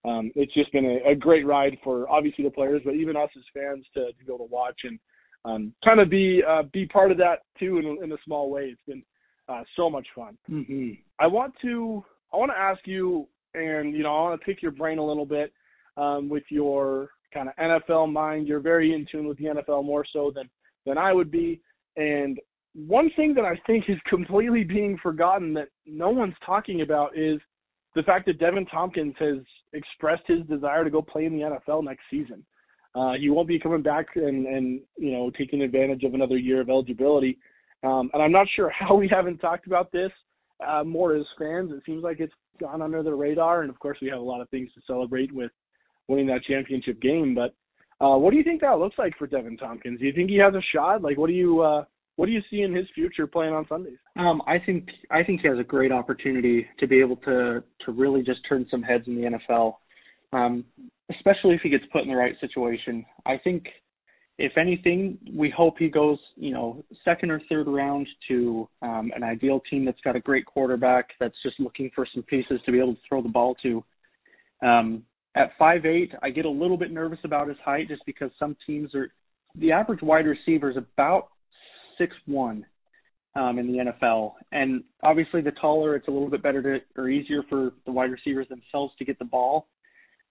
um, it's just been a, a great ride for obviously the players, but even us as fans to, to be able to watch and um, kind of be uh, be part of that too in, in a small way. It's been uh, so much fun. Mm-hmm. I want to I want to ask you, and you know, I want to pick your brain a little bit um, with your kind of NFL mind. You're very in tune with the NFL more so than than I would be. And one thing that I think is completely being forgotten that no one's talking about is the fact that Deven Thompkins has expressed his desire to go play in the NFL next season. Uh, he won't be coming back and, and you know taking advantage of another year of eligibility. Um, and I'm not sure how we haven't talked about this uh, more as fans. It seems like it's gone under the radar, and of course we have a lot of things to celebrate with winning that championship game. But uh, what do you think that looks like for Deven Thompkins? Do you think he has a shot? Like, what do you uh, what do you see in his future playing on Sundays? Um, I think I think he has a great opportunity to be able to to really just turn some heads in the NFL, um, especially if he gets put in the right situation. I think if anything, we hope he goes, you know, second or third round to um, an ideal team that's got a great quarterback that's just looking for some pieces to be able to throw the ball to. Um, at five eight, I get a little bit nervous about his height just because some teams are the average wide receiver is about six one um, in the NFL, and obviously the taller, it's a little bit better to or easier for the wide receivers themselves to get the ball.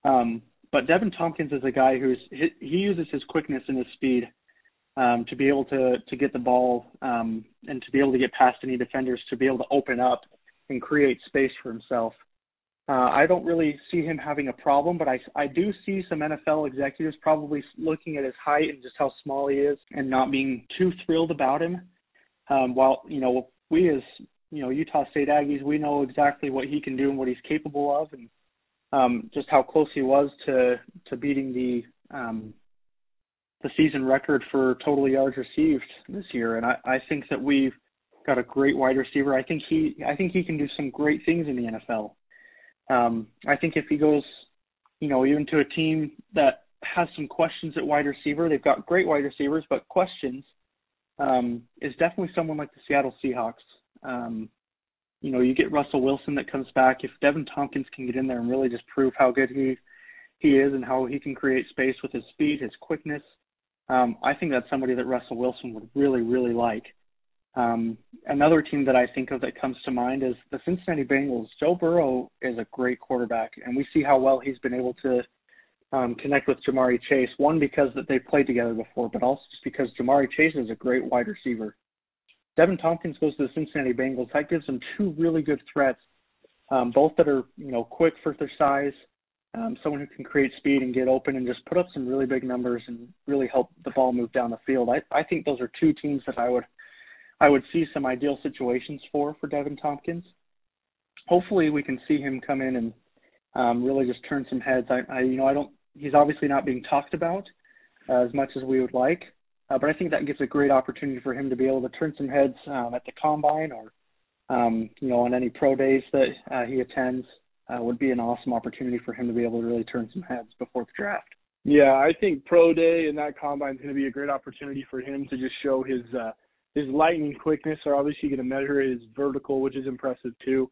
Um, but Deven Thompkins is a guy who's he uses his quickness and his speed um, to be able to to get the ball um, and to be able to get past any defenders to be able to open up and create space for himself. Uh, I don't really see him having a problem, but I I do see some NFL executives probably looking at his height and just how small he is and not being too thrilled about him. Um, while you know we as you know Utah State Aggies, we know exactly what he can do and what he's capable of, and um, just how close he was to to beating the um, the season record for total yards received this year. And I, I think that we've got a great wide receiver. I think he I think he can do some great things in the NFL. Um, I think if he goes, you know, even to a team that has some questions at wide receiver, they've got great wide receivers, but questions um, is definitely someone like the Seattle Seahawks. Um, you know, you get Russell Wilson that comes back. If Deven Thompkins can get in there and really just prove how good he he is and how he can create space with his speed, his quickness, um, I think that's somebody that Russell Wilson would really, really like. Um, another team that I think of that comes to mind is the Cincinnati Bengals. Joe Burrow is a great quarterback, and we see how well he's been able to um, connect with Ja'Marr Chase. One because that they played together before, but also just because Ja'Marr Chase is a great wide receiver. Deven Thompkins goes to the Cincinnati Bengals. That gives them two really good threats, um, both that are you know quick for their size, um, someone who can create speed and get open and just put up some really big numbers and really help the ball move down the field. I, I think those are two teams that I would I would see some ideal situations for for Deven Thompkins. Hopefully, we can see him come in and um, really just turn some heads. I, I you know I don't he's obviously not being talked about uh, as much as we would like, uh, but I think that gives a great opportunity for him to be able to turn some heads um, at the combine or, um, you know, on any pro days that uh, he attends. Uh, would be an awesome opportunity for him to be able to really turn some heads before the draft. Yeah, I think pro day and that combine is going to be a great opportunity for him to just show his uh, his lightning quickness. Are obviously going to measure his vertical, which is impressive too.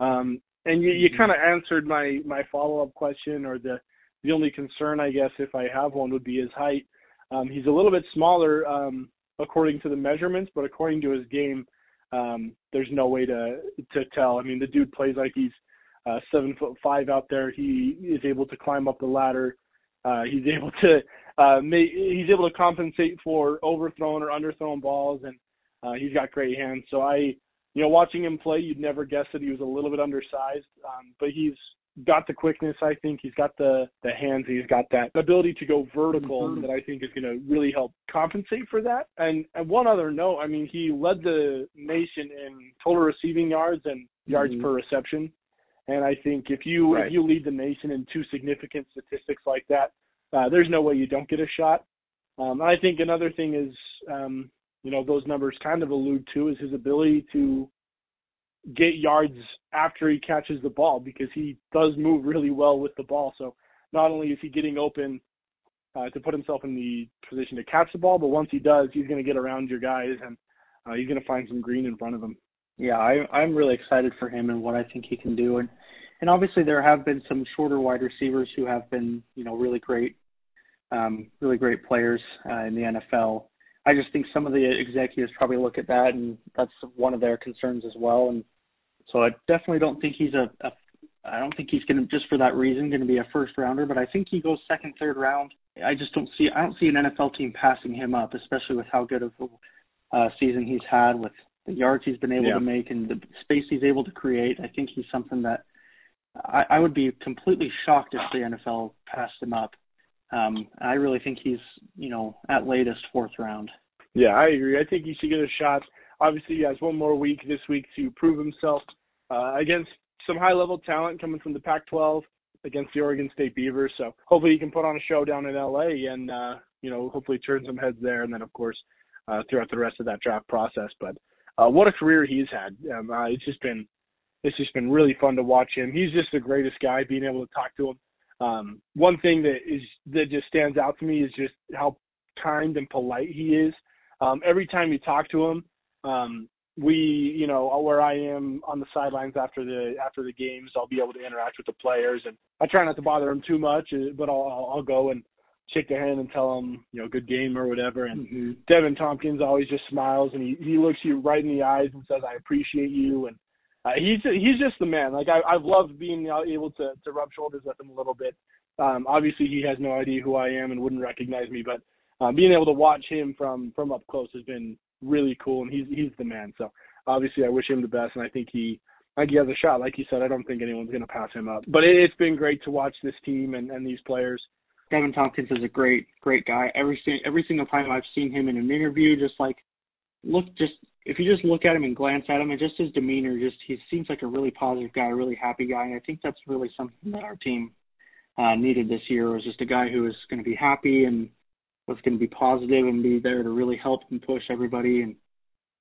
Um, and you, you mm-hmm. kind of answered my my follow up question, or the the only concern I guess if I have one would be his height. Um, he's a little bit smaller um, according to the measurements, but according to his game, um, there's no way to to tell. I mean, the dude plays like he's uh, seven foot five out there. He is able to climb up the ladder. Uh, he's able to uh, make, he's able to compensate for overthrown or underthrown balls, and uh, he's got great hands. So I you know, watching him play, you'd never guess that he was a little bit undersized, um, but he's got the quickness. I think he's got the the hands. He's got that ability to go vertical mm-hmm. that I think is going to really help compensate for that. And and one other note, I mean, he led the nation in total receiving yards and yards mm-hmm. per reception. And I think if you right. if you lead the nation in two significant statistics like that, uh, there's no way you don't get a shot. Um, I think another thing is, um, you know, those numbers kind of allude to is his ability to get yards after he catches the ball because he does move really well with the ball. So not only is he getting open uh, to put himself in the position to catch the ball, but once he does, he's going to get around your guys and uh, he's going to find some green in front of him. Yeah, I, I'm really excited for him and what I think he can do. And and obviously there have been some shorter wide receivers who have been you know really great, um, really great players uh, in the NFL. I just think some of the executives probably look at that, and that's one of their concerns as well. And so I definitely don't think he's a, a I don't think he's going to just for that reason going to be a first rounder, but I think he goes second, third round. I just don't see I don't see an NFL team passing him up, especially with how good of a uh, season he's had with the yards he's been able yeah. to make and the space he's able to create. I think he's something that I, I would be completely shocked if the NFL passed him up. Um, I really think he's, you know, at latest fourth round. Yeah, I agree. I think he should get a shot. Obviously, he has one more week this week to prove himself uh, against some high-level talent coming from the Pac-12 against the Oregon State Beavers. So hopefully he can put on a show down in LA and uh, you know hopefully turn some heads there, and then of course uh, throughout the rest of that draft process. But uh, what a career he's had! Um, uh, it's just been it's just been really fun to watch him. He's just the greatest guy. Being able to talk to him. Um, one thing that is that just stands out to me is just how kind and polite he is. Um, every time you talk to him, um, we, you know, where I am on the sidelines after the after the games, I'll be able to interact with the players, and I try not to bother them too much, uh, but I'll I'll go and shake their hand and tell them, you know, good game or whatever. And mm-hmm. Deven Thompkins always just smiles and he he looks you right in the eyes and says, "I appreciate you." And uh, he's he's just the man. Like I I've loved being able to to rub shoulders with him a little bit. Um, obviously, he has no idea who I am and wouldn't recognize me, but um, being able to watch him from from up close has been really cool, and he's he's the man. So obviously, I wish him the best, and I think he I think he has a shot. Like you said, I don't think anyone's going to pass him up. But it, it's been great to watch this team and and these players. Deven Thompkins is a great great guy. Every every single time I've seen him in an interview, just like look just if you just look at him and glance at him and just his demeanor, just he seems like a really positive guy, a really happy guy, and I think that's really something that our team uh, needed this year was just a guy who was going to be happy and was going to be positive and be there to really help and push everybody. And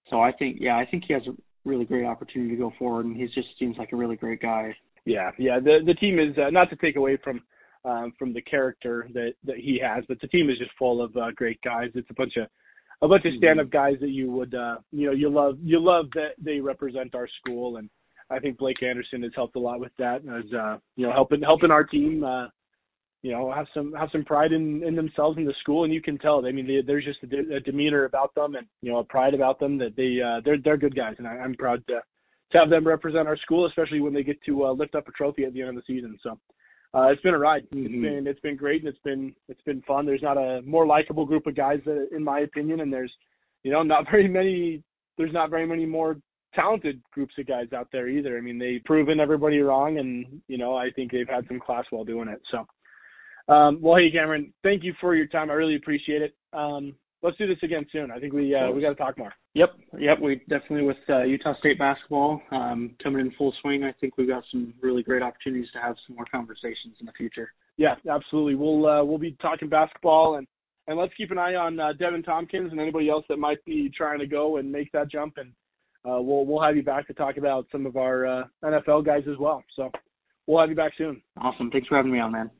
so I think, yeah, I think he has a really great opportunity to go forward, and he just seems like a really great guy. Yeah, yeah. The the team is uh, not to take away from um, from the character that that he has, but the team is just full of uh, great guys. It's a bunch of a bunch of mm-hmm. stand up guys that you would uh you know you love you love that they represent our school and I think Blake Anderson has helped a lot with that as uh you know helping helping our team uh you know have some have some pride in in themselves in the school and you can tell I mean they, there's just a, de- a demeanor about them and you know a pride about them that they uh they're they're good guys and I, I'm proud to to have them represent our school especially when they get to uh, lift up a trophy at the end of the season so uh, it's been a ride. Mm-hmm. It's been it's been great and it's been it's been fun. There's not a more likable group of guys, that, in my opinion, and there's you know not very many. There's not very many more talented groups of guys out there either. I mean, they've proven everybody wrong, and you know I think they've had some class while doing it. So, um, well, hey Cameron, thank you for your time. I really appreciate it. Um, let's do this again soon. I think we uh, we got to talk more. Yep, yep. We definitely with uh, Utah State basketball um, coming in full swing. I think we've got some really great opportunities to have some more conversations in the future. Yeah, absolutely. We'll uh, we'll be talking basketball and and let's keep an eye on uh, Deven Thompkins and anybody else that might be trying to go and make that jump. And uh, we'll we'll have you back to talk about some of our uh, NFL guys as well. So we'll have you back soon. Awesome. Thanks for having me on, man.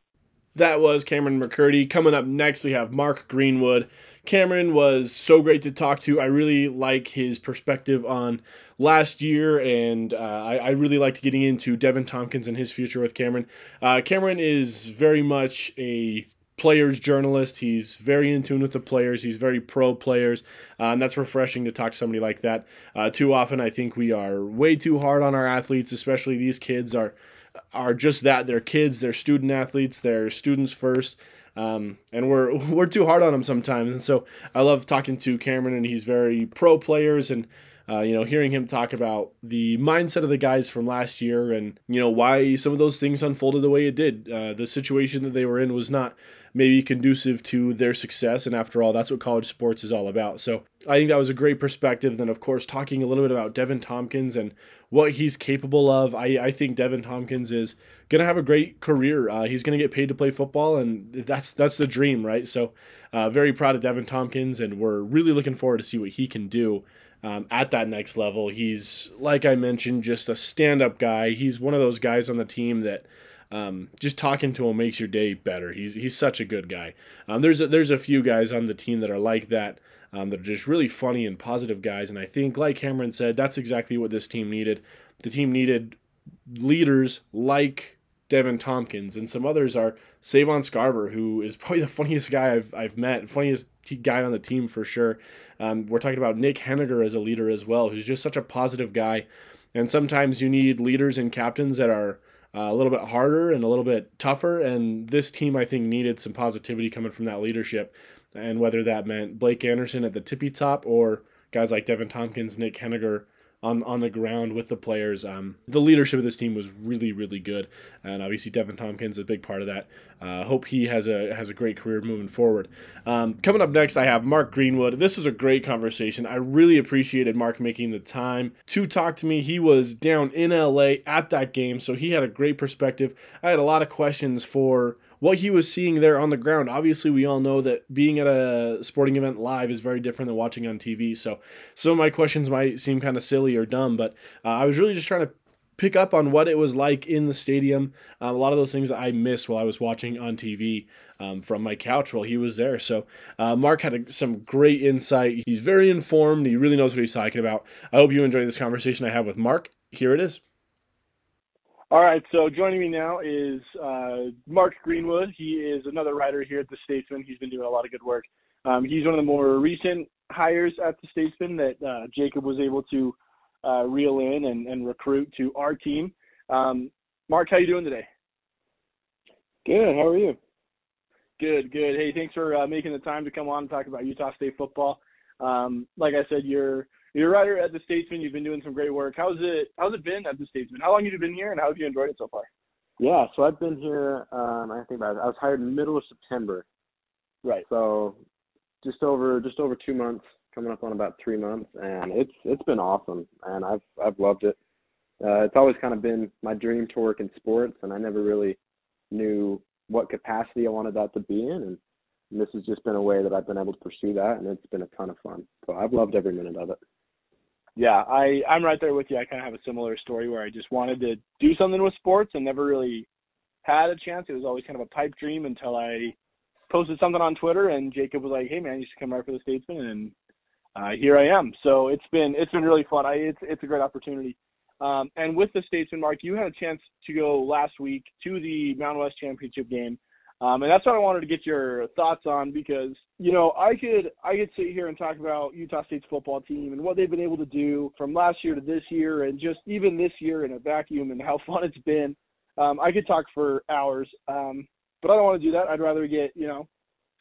That was Cameron McCurdy. Coming up next, we have Mark Greenwood. Cameron was so great to talk to. I really like his perspective on last year, and uh, I, I, really liked getting into Deven Thompkins and his future with Cameron. Uh, Cameron is very much a players journalist. He's very in tune with the players. He's very pro players, uh, and that's refreshing to talk to somebody like that. Uh, too often, I think we are way too hard on our athletes, especially these kids are are just that. They're kids. They're student athletes. They're students first. Um, and we're we're too hard on them sometimes. And so I love talking to Cameron, and he's very pro players and uh, you know, hearing him talk about the mindset of the guys from last year and, you know, why some of those things unfolded the way it did. Uh, the situation that they were in was not maybe conducive to their success. And after all, that's what college sports is all about. So I think that was a great perspective. Then, of course, talking a little bit about Deven Thompkins and what he's capable of. I, I think Deven Thompkins is going to have a great career. Uh, he's going to get paid to play football, and that's that's the dream, right? So, uh, very proud of Deven Thompkins, and we're really looking forward to see what he can do. Um, at that next level, he's like I mentioned, just a stand-up guy. He's one of those guys on the team that um, just talking to him makes your day better. He's he's such a good guy. Um, there's a, there's a few guys on the team that are like that. Um, that are just really funny and positive guys, and I think, like Cameron said, that's exactly what this team needed. The team needed leaders like Deven Thompkins, and some others are Savon Scarver, who is probably the funniest guy I've, I've met, funniest guy on the team for sure. Um, we're talking about Nick Heninger as a leader as well, who's just such a positive guy. And sometimes you need leaders and captains that are uh, a little bit harder and a little bit tougher. And this team, I think, needed some positivity coming from that leadership. And whether that meant Blake Anderson at the tippy top or guys like Deven Thompkins, Nick Heninger on on the ground with the players. Um, the leadership of this team was really really good, and obviously Deven Thompkins is a big part of that. Uh, hope he has a has a great career moving forward. Um, coming up next, I have Mark Greenwood. This was a great conversation. I really appreciated Mark making the time to talk to me. He was down in LA at that game, so he had a great perspective. I had a lot of questions for what he was seeing there on the ground. Obviously, we all know that being at a sporting event live is very different than watching on TV. So some of my questions might seem kind of silly or dumb, but uh, I was really just trying to pick up on what it was like in the stadium. Um, a lot of those things that I missed while I was watching on TV um, from my couch while he was there. So uh, Mark had a, some great insight. He's very informed. He really knows what he's talking about. I hope you enjoy this conversation I have with Mark. Here it is. All right, so joining me now is uh, Mark Greenwood. He is another writer here at the Statesman. He's been doing a lot of good work. Um, he's one of the more recent hires at the Statesman that uh, Jacob was able to uh, reel in and, and, recruit to our team. Um, Mark, how you doing today? Good. How are you? Good. Good. Hey, thanks for uh, making the time to come on and talk about Utah State football. Um, like I said, you're you're a writer at the Statesman. You've been doing some great work. How's it How's it been at the Statesman? How long have you been here, and how have you enjoyed it so far? Yeah, so I've been here. Um, I think about it. I was hired in the middle of September. Right. So just over just over two months, coming up on about three months, and it's it's been awesome, and I've I've loved it. Uh, it's always kind of been my dream to work in sports, and I never really knew what capacity I wanted that to be in, and, and this has just been a way that I've been able to pursue that, and it's been a ton of fun. So I've loved every minute of it yeah, I I'm right there with you. I kind of have a similar story where I just wanted to do something with sports and never really had a chance. It was always kind of a pipe dream until I posted something on Twitter and Jacob was like, "Hey man, you should come right for the Statesman," and uh, here I am. So it's been it's been really fun. I it's it's a great opportunity. Um, and with the Statesman, Mark, you had a chance to go last week to the Mountain West Championship game. Um, and that's what I wanted to get your thoughts on because you know I could I could sit here and talk about Utah State's football team and what they've been able to do from last year to this year and just even this year in a vacuum and how fun it's been. Um, I could talk for hours, um, but I don't want to do that. I'd rather get you know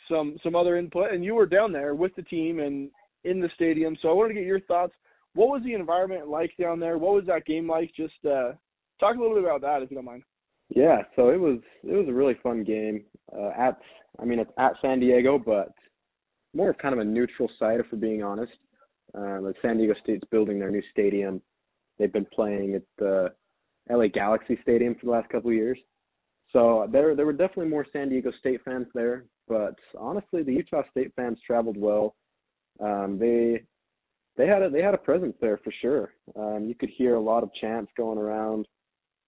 some some other input. And you were down there with the team and in the stadium, so I wanted to get your thoughts. What was the environment like down there? What was that game like? Just uh, talk a little bit about that if you don't mind. Yeah, so it was it was a really fun game uh, at I mean it's at San Diego, but more of kind of a neutral site if we're being honest. Um, San Diego State's building their new stadium. They've been playing at the LA Galaxy Stadium for the last couple of years. So there there were definitely more San Diego State fans there, but honestly the Utah State fans traveled well. Um, they they had a they had a presence there for sure. Um, you could hear a lot of chants going around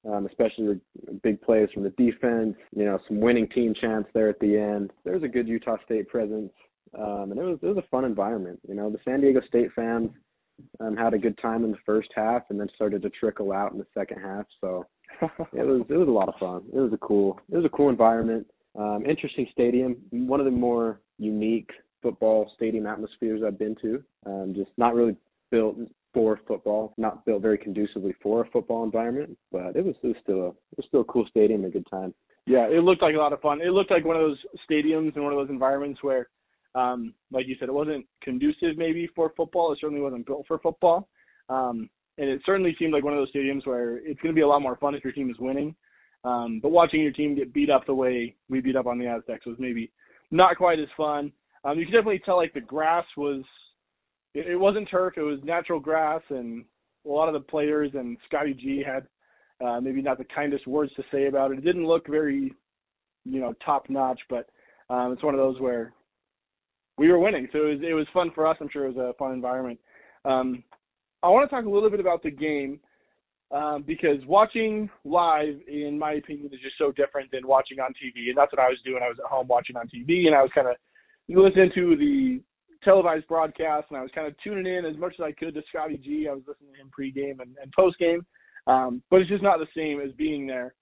um, especially big plays from the defense. You know, some winning team chants there at the end. There was a good Utah State presence, um, and it was it was a fun environment. You know, the San Diego State fans um, had a good time in the first half, and then started to trickle out in the second half. So it was it was a lot of fun. It was a cool it was a cool environment. Um, interesting stadium. One of the more unique football stadium atmospheres I've been to. Um, just not really built for football, not built very conducively for a football environment, but it was it was still a it was still a cool stadium, a good time. Yeah, it looked like a lot of fun. It looked like one of those stadiums and one of those environments where, um, like you said, it wasn't conducive maybe for football. It certainly wasn't built for football. Um, and it certainly seemed like one of those stadiums where it's going to be a lot more fun if your team is winning. Um, but watching your team get beat up the way we beat up on the Aztecs was maybe not quite as fun. Um, you can definitely tell like the grass was, it, it wasn't turf, it was natural grass, and a lot of the players and Scotty G had uh, maybe not the kindest words to say about it. It didn't look very, you know, top notch, but um, it's one of those where we were winning, so it was it was fun for us. I'm sure it was a fun environment. Um, I want to talk a little bit about the game um, because watching live, in my opinion, is just so different than watching on TV, and that's what I was doing. I was at home watching on TV, and I was kind of listening to the televised broadcast, and I was kind of tuning in as much as I could to Scotty G. I was listening to him pregame and, and postgame, um, but it's just not the same as being there.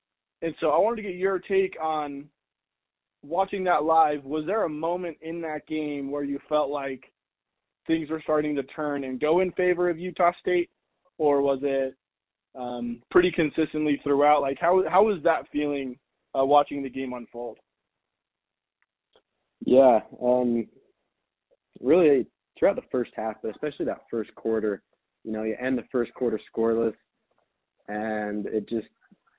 And so I wanted to get your take on watching that live. Was there a moment in that game where you felt like things were starting to turn and go in favor of Utah State, or was it um, pretty consistently throughout? Like how how was that feeling uh, watching the game unfold? Yeah, um, really throughout the first half, but especially that first quarter. You know, you end the first quarter scoreless, and it just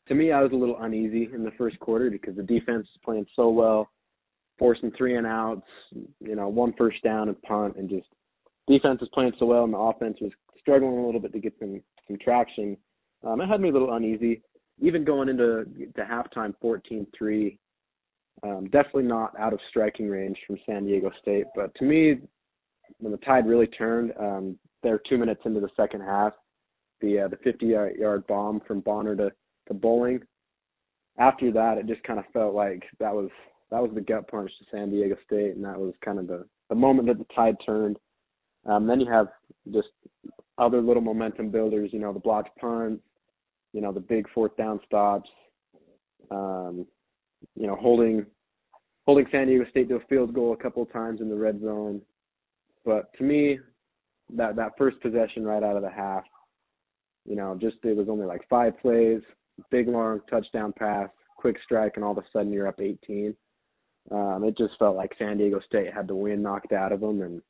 to me, I was a little uneasy in the first quarter because the defense is playing so well, forcing three and outs, you know, one first down and punt, and just defense is playing so well, and the offense was struggling a little bit to get some some traction. Um, it had me a little uneasy. Even going into to halftime, 14-3, um, definitely not out of striking range from San Diego State. But to me, when the tide really turned, um, they're two minutes into the second half. The uh, the 50 yard bomb from Bonner to to Bowling. After that, it just kind of felt like that was that was the gut punch to San Diego State, and that was kind of the the moment that the tide turned. Um, then you have just other little momentum builders, you know, the blocked punts, you know, the big fourth down stops, um, you know, holding holding San Diego State to a field goal a couple of times in the red zone. But to me, that that first possession right out of the half, you know, just it was only like five plays, big long touchdown pass, quick strike, and all of a sudden you're up 18. Um, it just felt like San Diego State had the wind knocked out of them, and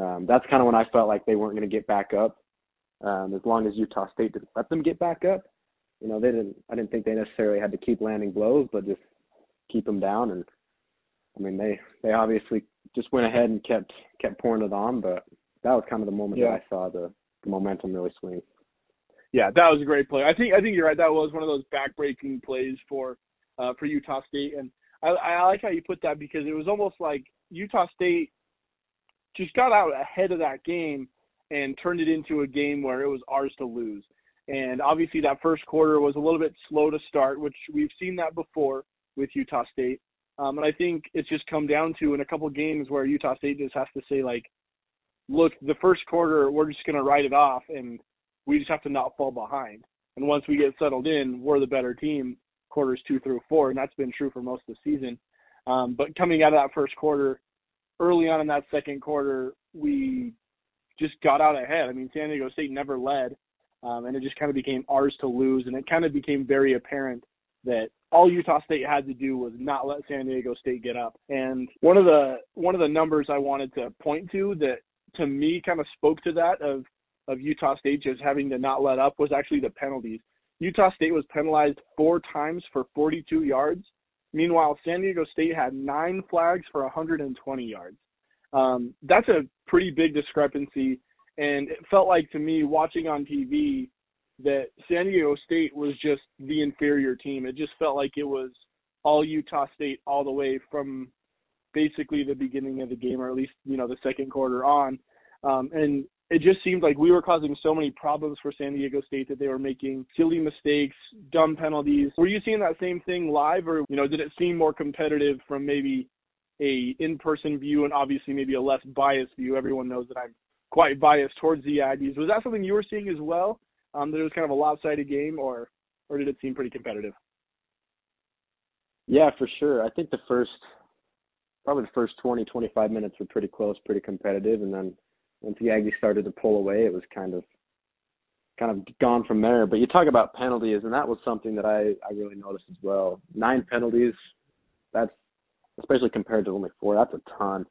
um, that's kind of when I felt like they weren't going to get back up. Um, as long as Utah State didn't let them get back up, you know, they didn't. I didn't think they necessarily had to keep landing blows, but just keep them down. And I mean, they they obviously just went ahead and kept kept pouring it on, but that was kind of the moment yeah. that I saw the, the momentum really swing. Yeah, that was a great play. I think I think you're right. That was one of those backbreaking plays for uh, for Utah State, and I, I like how you put that because it was almost like Utah State just got out ahead of that game and turned it into a game where it was ours to lose. And obviously, that first quarter was a little bit slow to start, which we've seen that before with Utah State. Um, and I think it's just come down to in a couple games where Utah State just has to say like, look, the first quarter we're just going to ride it off, and we just have to not fall behind. And once we get settled in, we're the better team quarters two through four, and that's been true for most of the season. Um, but coming out of that first quarter, early on in that second quarter, we just got out ahead. I mean, San Diego State never led, um, and it just kind of became ours to lose, and it kind of became very apparent that all Utah State had to do was not let San Diego State get up. And one of the one of the numbers I wanted to point to that to me kind of spoke to that of of Utah State just having to not let up was actually the penalties. Utah State was penalized four times for 42 yards. Meanwhile, San Diego State had nine flags for 120 yards. Um, that's a pretty big discrepancy, and it felt like to me watching on TV that San Diego State was just the inferior team. It just felt like it was all Utah State all the way from basically the beginning of the game, or at least you know the second quarter on. Um, and it just seemed like we were causing so many problems for San Diego State that they were making silly mistakes, dumb penalties. Were you seeing that same thing live, or you know, did it seem more competitive from maybe a in-person view and obviously maybe a less biased view? Everyone knows that I'm quite biased towards the Aggies. Was that something you were seeing as well? Um, that it was kind of a lopsided game, or or did it seem pretty competitive? Yeah, for sure. I think the first, probably the first 20, 25 minutes were pretty close, pretty competitive, and then once the Aggies started to pull away, it was kind of kind of gone from there. But you talk about penalties, and that was something that I I really noticed as well. Nine penalties, that's especially compared to only four, that's a ton.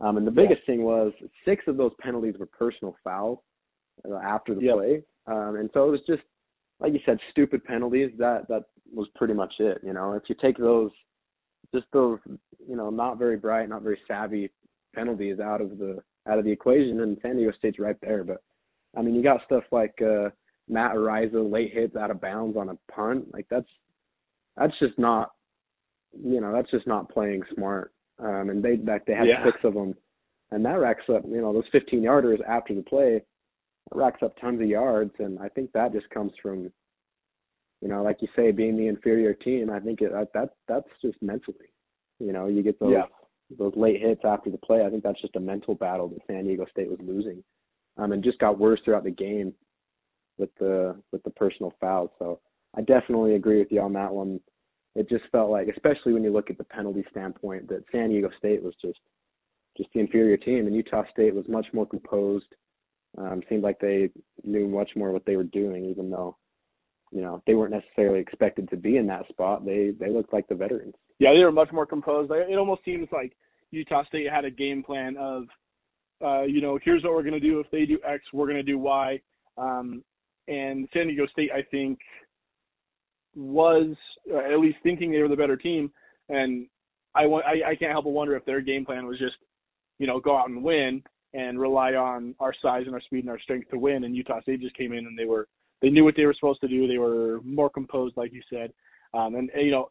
Um, and the biggest yeah. thing was six of those penalties were personal fouls. uh, after the Yep. play. Um, and so it was just like you said, stupid penalties. That that was pretty much it. You know, if you take those, just those, you know, not very bright, not very savvy penalties out of the out of the equation, and San Diego State's right there. But I mean, you got stuff like uh, Matt Araiza late hits out of bounds on a punt. Like that's that's just not, you know, that's just not playing smart. Um, and they that they had Yeah. six of them, and that racks up. You know, those 15 yarders after the play racks up tons of yards, and I think that just comes from, you know, like you say, being the inferior team. I think it, that that's just mentally. You know, you get those Yeah. those late hits after the play. I think that's just a mental battle that San Diego State was losing, um, and just got worse throughout the game with the with the personal fouls. So I definitely agree with you on that one. It just felt like, especially when you look at the penalty standpoint, that San Diego State was just just the inferior team, and Utah State was much more composed. Um, seemed like they knew much more what they were doing, even though you know they weren't necessarily expected to be in that spot. They they looked like the veterans. Yeah, they were much more composed. It almost seems like Utah State had a game plan of, uh, you know, here's what we're to do. If they do X, we're to do Y. Um, and San Diego State, I think, was uh, at least thinking they were the better team. And I, I, I can't help but wonder if their game plan was just, you know, go out and win and rely on our size and our speed and our strength to win. And Utah State just came in and they were they knew what they were supposed to do. They were more composed, like you said. Um, and, and, you know,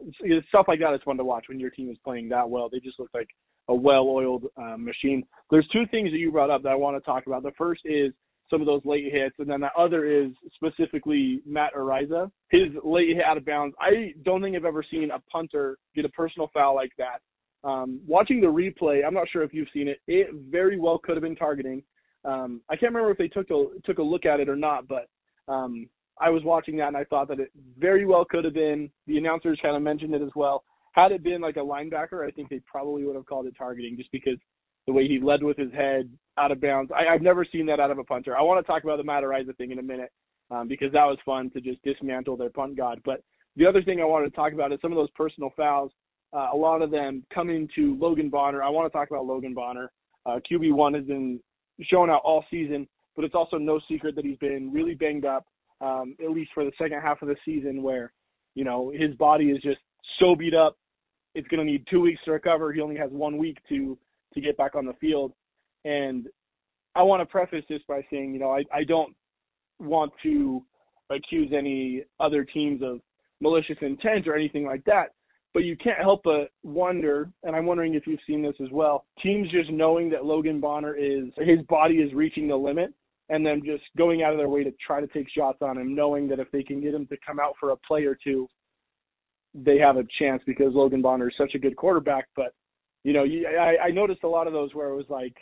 stuff like that is fun to watch when your team is playing that well. They just look like a well-oiled um, machine. There's two things that you brought up that I want to talk about. The first is some of those late hits, and then the other is specifically Matt Araiza. His late hit out of bounds. I don't think I've ever seen a punter get a personal foul like that. Um, watching the replay, I'm not sure if you've seen it. It very well could have been targeting. Um, I can't remember if they took a took a look at it or not, but um, I was watching that and I thought that it very well could have been. The announcers kind of mentioned it as well. Had it been like a linebacker, I think they probably would have called it targeting just because the way he led with his head out of bounds. I, I've never seen that out of a punter. I want to talk about the Matt Araiza thing in a minute um, because that was fun to just dismantle their punt god. But the other thing I wanted to talk about is some of those personal fouls. Uh, a lot of them coming to Logan Bonner. I want to talk about Logan Bonner. Uh, QB1 has been showing out all season, but it's also no secret that he's been really banged up, um, at least for the second half of the season, where you know his body is just so beat up. It's going to need two weeks to recover. He only has one week to to get back on the field, and I want to preface this by saying, you know, I, I don't want to accuse any other teams of malicious intent or anything like that. But you can't help but wonder, and I'm wondering if you've seen this as well. Teams just knowing that Logan Bonner is his body is reaching the limit, and then just going out of their way to try to take shots on him, knowing that if they can get him to come out for a play or two, they have a chance because Logan Bonner is such a good quarterback. But you know, I, I noticed a lot of those where it was like,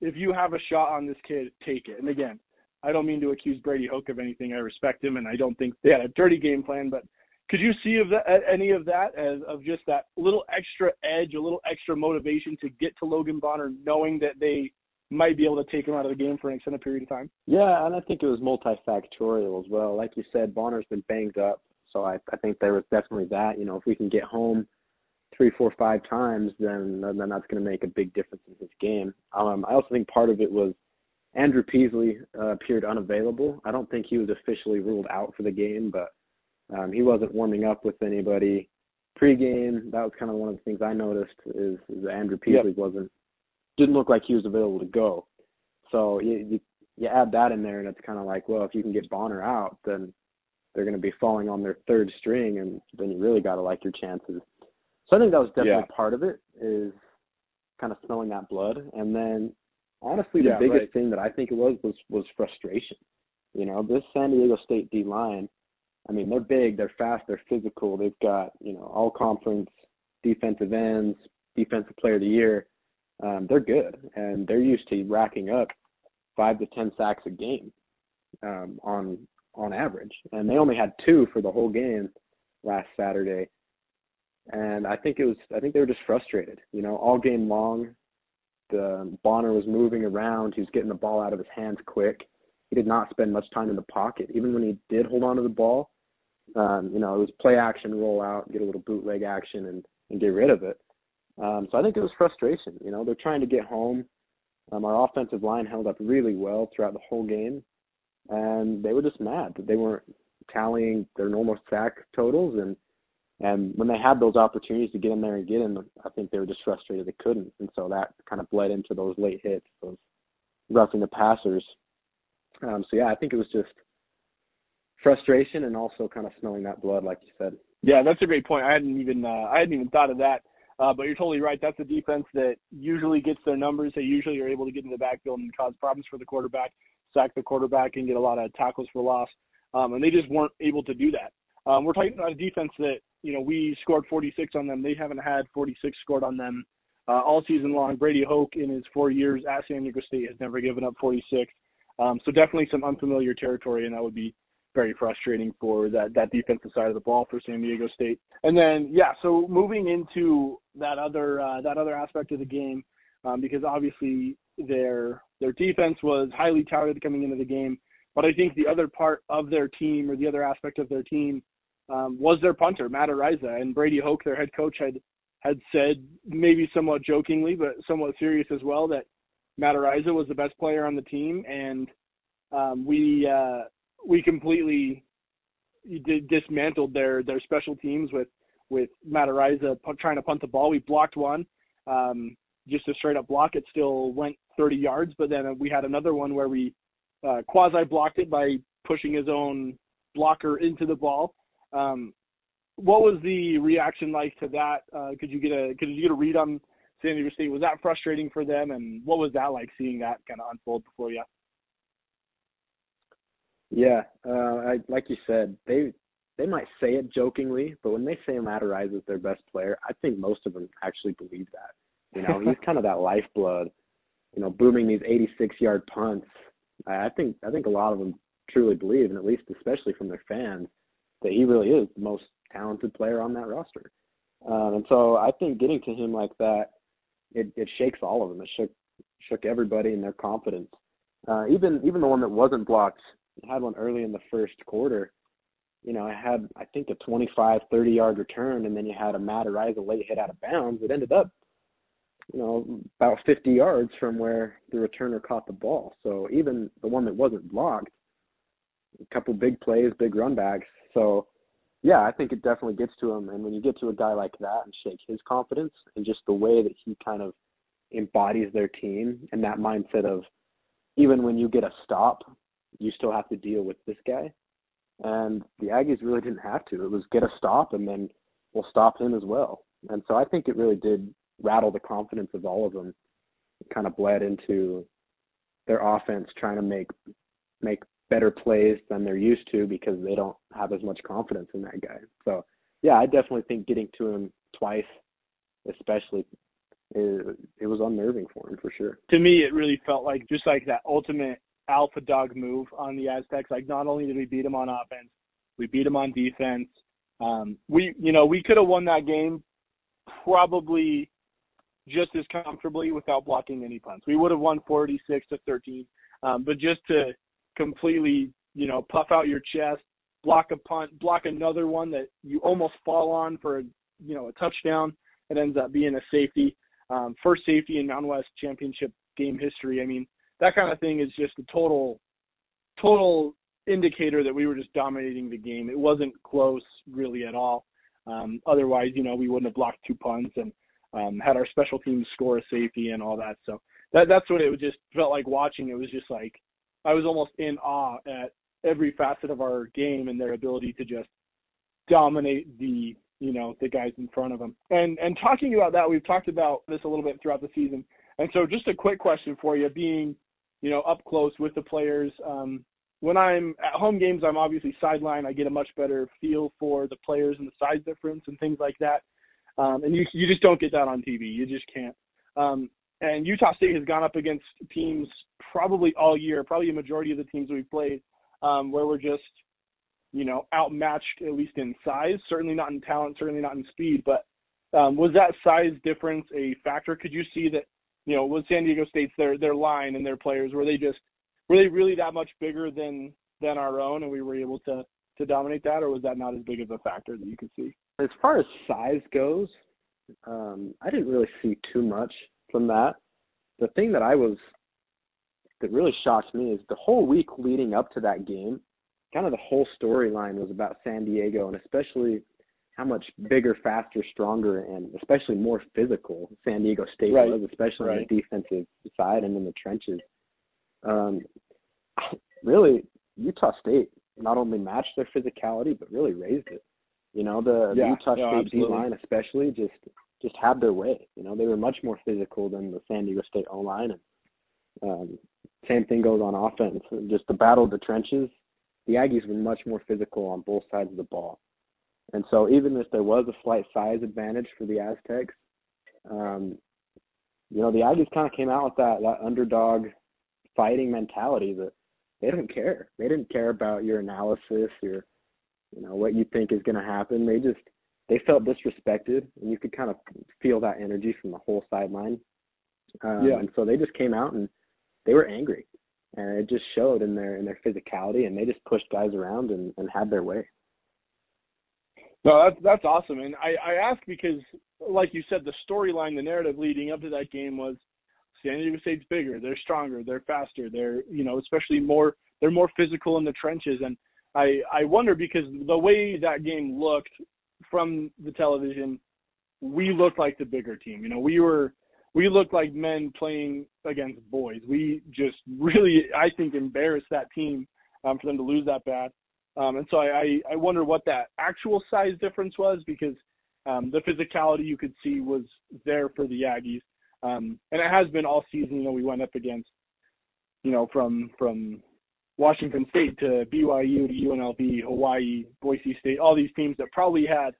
if you have a shot on this kid, take it. And again, I don't mean to accuse Brady Hoke of anything. I respect him, and I don't think they had a dirty game plan. But could you see of that, any of that as of just that little extra edge, a little extra motivation to get to Logan Bonner, knowing that they might be able to take him out of the game for an extended period of time? Yeah, and I think it was multifactorial as well. Like you said, Bonner's been banged up, so I I think there was definitely that. You know, if we can get home three, four, five times, then then that's going to make a big difference in his game. Um, I also think part of it was Andrew Peasley uh, appeared unavailable. I don't think he was officially ruled out for the game, but um, he wasn't warming up with anybody pregame. That was kind of one of the things I noticed is, is Andrew Peasley Yep. wasn't didn't look like he was available to go. So you you, you add that in there, and it's kind of like, well, if you can get Bonner out, then they're going to be falling on their third string, and then you really got to like your chances. So I think that was definitely Yeah. part of it is kind of smelling that blood, and then honestly, the Yeah, biggest right. thing that I think it was was was frustration. You know, this San Diego State D line. I mean, they're big, they're fast, they're physical. They've got you know all conference defensive ends, defensive player of the year. Um, they're good, and they're used to racking up five to ten sacks a game um, on on average, and they only had two for the whole game last Saturday. And I think it was I think they were just frustrated. You know, all game long, the Bonner was moving around. He was getting the ball out of his hands quick. He did not spend much time in the pocket. Even when he did hold on to the ball, um, you know, it was play action, roll out, get a little bootleg action, and and get rid of it. Um, so I think it was frustration. You know, they're trying to get home. Um, our offensive line held up really well throughout the whole game. and they were just mad that they weren't tallying their normal sack totals and and when they had those opportunities to get in there and get in, I think they were just frustrated they couldn't, and so that kind of bled into those late hits, those roughing the passers. Um, so yeah, I think it was just frustration and also kind of smelling that blood, like you said. Yeah, that's a great point. I hadn't even uh, I hadn't even thought of that. Uh, but you're totally right. That's a defense that usually gets their numbers. They usually are able to get in the backfield and cause problems for the quarterback, sack the quarterback, and get a lot of tackles for loss. Um, and they just weren't able to do that. Um, we're talking about a defense that you know we scored 46 on them. They haven't had 46 scored on them uh, all season long. Brady Hoke in his four years at San Diego State has never given up 46. Um, so definitely some unfamiliar territory, and that would be very frustrating for that that defensive side of the ball for San Diego State. And then yeah, so moving into that other uh, that other aspect of the game, um, because obviously their their defense was highly touted coming into the game, but I think the other part of their team or the other aspect of their team um, was their punter Matt Araiza and Brady Hoke, their head coach, had had said maybe somewhat jokingly but somewhat serious as well that Matt Araiza was the best player on the team and um, we uh, we completely dismantled their their special teams with with Matt Araiza trying to punt the ball. We blocked one, um, just a straight up block. It still went 30 yards, but then we had another one where we uh, quasi blocked it by pushing his own blocker into the ball. Um, what was the reaction like to that? Uh, could you get a could you get a read on San Diego State? Was that frustrating for them, and what was that like seeing that kind of unfold before you? Yeah, uh, I, like you said, they they might say it jokingly, but when they say Matt is their best player, I think most of them actually believe that. You know, he's kind of that lifeblood. You know, booming these 86 yard punts. I think I think a lot of them truly believe, and at least especially from their fans, that he really is the most talented player on that roster. Um, and so I think getting to him like that, it, it shakes all of them. It shook shook everybody in their confidence. Uh, even even the one that wasn't blocked had one early in the first quarter. You know, I had I think a 25, 30 yard return, and then you had a Matt Araiza late hit out of bounds. It ended up, you know, about 50 yards from where the returner caught the ball. So even the one that wasn't blocked, a couple big plays, big run backs. So yeah, I think it definitely gets to him. And when you get to a guy like that and shake his confidence and just the way that he kind of embodies their team and that mindset of even when you get a stop, you still have to deal with this guy. And the Aggies really didn't have to. It was get a stop and then we'll stop him as well. And so I think it really did rattle the confidence of all of them. It kind of bled into their offense trying to make make better plays than they're used to because they don't have as much confidence in that guy. So yeah, I definitely think getting to him twice, especially, it, it was unnerving for him for sure. To me, it really felt like just like that ultimate alpha dog move on the Aztecs. Like not only did we beat them on offense, we beat them on defense. Um, we, you know, we could have won that game probably just as comfortably without blocking any punts. We would have won 46 to 13. Um, but just to completely, you know, puff out your chest, block a punt, block another one that you almost fall on for, a you know, a touchdown. It ends up being a safety, um, first safety in Mountain West championship game history. I mean, that kind of thing is just a total total indicator that we were just dominating the game. It wasn't close really at all. Um, otherwise, you know, we wouldn't have blocked two punts and um, had our special teams score a safety and all that. So that that's what it just felt like watching. It was just like I was almost in awe at every facet of our game and their ability to just dominate the you know the guys in front of them. And and talking about that, we've talked about this a little bit throughout the season. And so, just a quick question for you, being you know, up close with the players. Um, when I'm at home games, I'm obviously sideline. I get a much better feel for the players and the size difference and things like that. Um, and you you just don't get that on TV. You just can't. Um, and Utah State has gone up against teams probably all year, probably a majority of the teams we've played, um, where we're just, you know, outmatched at least in size. Certainly not in talent, certainly not in speed. But um, was that size difference a factor? Could you see that you know, was San Diego State's their their line and their players were they just were they really that much bigger than than our own and we were able to to dominate that or was that not as big of a factor that you could see? As far as size goes, um, I didn't really see too much from that. The thing that I was that really shocked me is the whole week leading up to that game, kind of the whole storyline was about San Diego and especially how much bigger, faster, stronger, and especially more physical San Diego State right. was, especially right. on the defensive side and in the trenches. Um, really, Utah State not only matched their physicality but really raised it. You know, the, yeah, Utah no, State D line especially just just had their way. You know, they were much more physical than the San Diego State O line and um same thing goes on offense. Just the battle of the trenches, the Aggies were much more physical on both sides of the ball. And so even if there was a slight size advantage for the Aztecs, um, you know, the Aggies kind of came out with that that underdog fighting mentality that they don't care. They didn't care about your analysis, your you know, what you think is going to happen. They just they felt disrespected, and you could kind of feel that energy from the whole sideline. Um, yeah. And so they just came out and they were angry, and it just showed in their in their physicality, and they just pushed guys around and, and had their way. No, that's that's awesome, and I I ask because, like you said, the storyline, the narrative leading up to that game was San Diego State's bigger, they're stronger, they're faster, they're you know especially more they're more physical in the trenches, and I I wonder because the way that game looked from the television, we looked like the bigger team. You know, we were we looked like men playing against boys. We just really I think embarrassed that team um, for them to lose that bad. Um, and so I, I wonder what that actual size difference was because um, the physicality you could see was there for the Aggies. Um, and it has been all season. You know, we went up against, you know, from from Washington State to BYU to UNLV, Hawaii, Boise State, all these teams that probably had